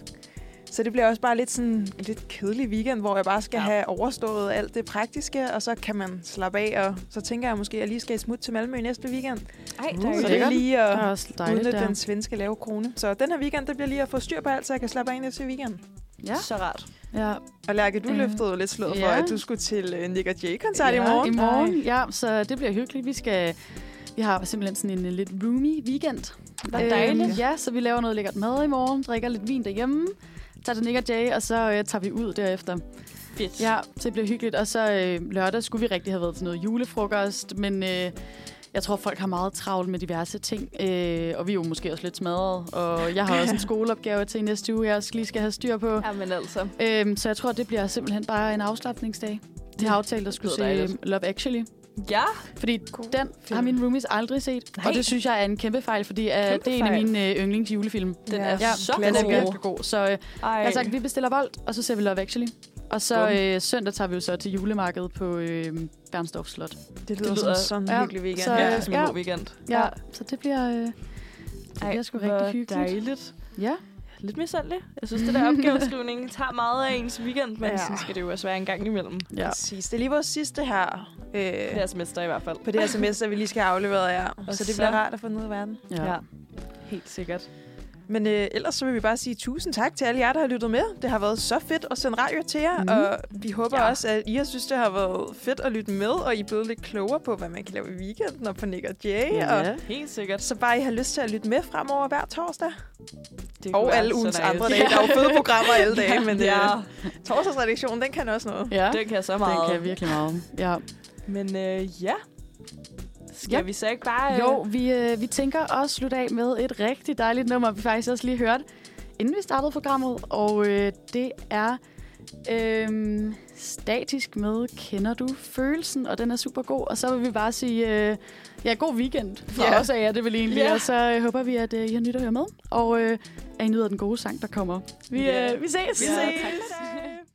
Så det bliver også bare lidt sådan en lidt kedelig weekend, hvor jeg bare skal Ja. have overstået alt det praktiske, og så kan man slappe af, og så tænker jeg måske, at jeg lige skal smutte til Malmø næste weekend. Ej, Uh, Så det er lige at udnytte der. den svenske lave krone. Så den her weekend, det bliver lige at få styr på alt, så jeg kan slappe af næste weekend. Ja. Så rart. ja. Og Lærke, du Øh, løftede jo lidt slået for, ja. at du skulle til øh, Nick og Jay-koncert ja, i morgen. I morgen, ja. Så det bliver hyggeligt. Vi skal... Vi har simpelthen sådan en uh, lidt roomy weekend. Hvor dejligt. ja, så vi laver noget lækkert mad i morgen, drikker lidt vin derhjemme, tager til Nick og Jay, og så øh, tager vi ud derefter. Fedt. Ja, så det bliver hyggeligt. Og så øh, lørdag skulle vi rigtig have været til noget julefrokost, men øh, jeg tror, folk har meget travlt med diverse ting. Øh, og vi er jo måske også lidt smadret. Og jeg har også en skoleopgave til næste uge, jeg også lige skal have styr på. Jamen altså. Øhm, så jeg tror, det bliver simpelthen bare en afslappningsdag. De har aftalt at skulle se øh. Love Actually. Ja. Fordi den har mine roomies aldrig set. Nej. Og det synes jeg er en kæmpe fejl, fordi uh, Kæmpe det er en af fejl. mine uh, yndlings julefilm. Den Ja, er Ja, så den er god. virkelig god. Så uh, Ej. jeg har sagt, at vi bestiller Volt, og så ser vi Love Actually. Og så Bum. øh, søndag tager vi jo så til julemarkedet på øh, Bernstorff Slot. Det lyder, lyder- som sådan en ja, hyggelig weekend. så- Ja, Øh, som en ja. god weekend. Ja, så det bliver, øh, det bliver sgu rigtig hyggeligt. dejligt. Ja. Lidt misundelig. Jeg synes, det der opgaveskrivning tager meget af ens weekend, men Ja. sådan skal det jo også være en gang imellem. ja. Præcis. Det er lige vores sidste her. Øh, Det her semester i hvert fald. på det her semester, vi lige skal have afleveret jer. Og Så det så- bliver rart at få ud af verden. Ja. Ja. Helt sikkert. Men øh, ellers så vil vi bare sige tusind tak til alle jer, der har lyttet med. Det har været så fedt at sende radio til jer, mm. og vi håber Ja. også, at I har synes, det har været fedt at lytte med, og I er blevet lidt klogere på, hvad man kan lave i weekenden og på Nick og Jay. Ja. Og Helt sikkert. så bare I har lyst til at lytte med fremover hver torsdag. Det Og alle ugens andre dage. Der er jo fede programmer alle dage, men ja, ja. torsdagsredaktionen, den kan også noget. ja. den kan så Den meget. kan virkelig meget. Ja. Men øh, ja. Skal Ja. vi så ikke bare... Øh, Jo, vi, øh, vi tænker at slutte af med et rigtig dejligt nummer, vi faktisk også lige hørte, inden vi startede programmet. Og øh, det er øh, statisk med Kender du følelsen? Og den er super god. Og så vil vi bare sige, øh, ja, god weekend for Ja. os af jer, det vil egentlig. Ja. Og så øh, håber vi, at øh, I har nyt at høre med. Og øh, at I nyder den gode sang, der kommer. Vi, øh, vi ses! Vi Vi Ja, ses! tak.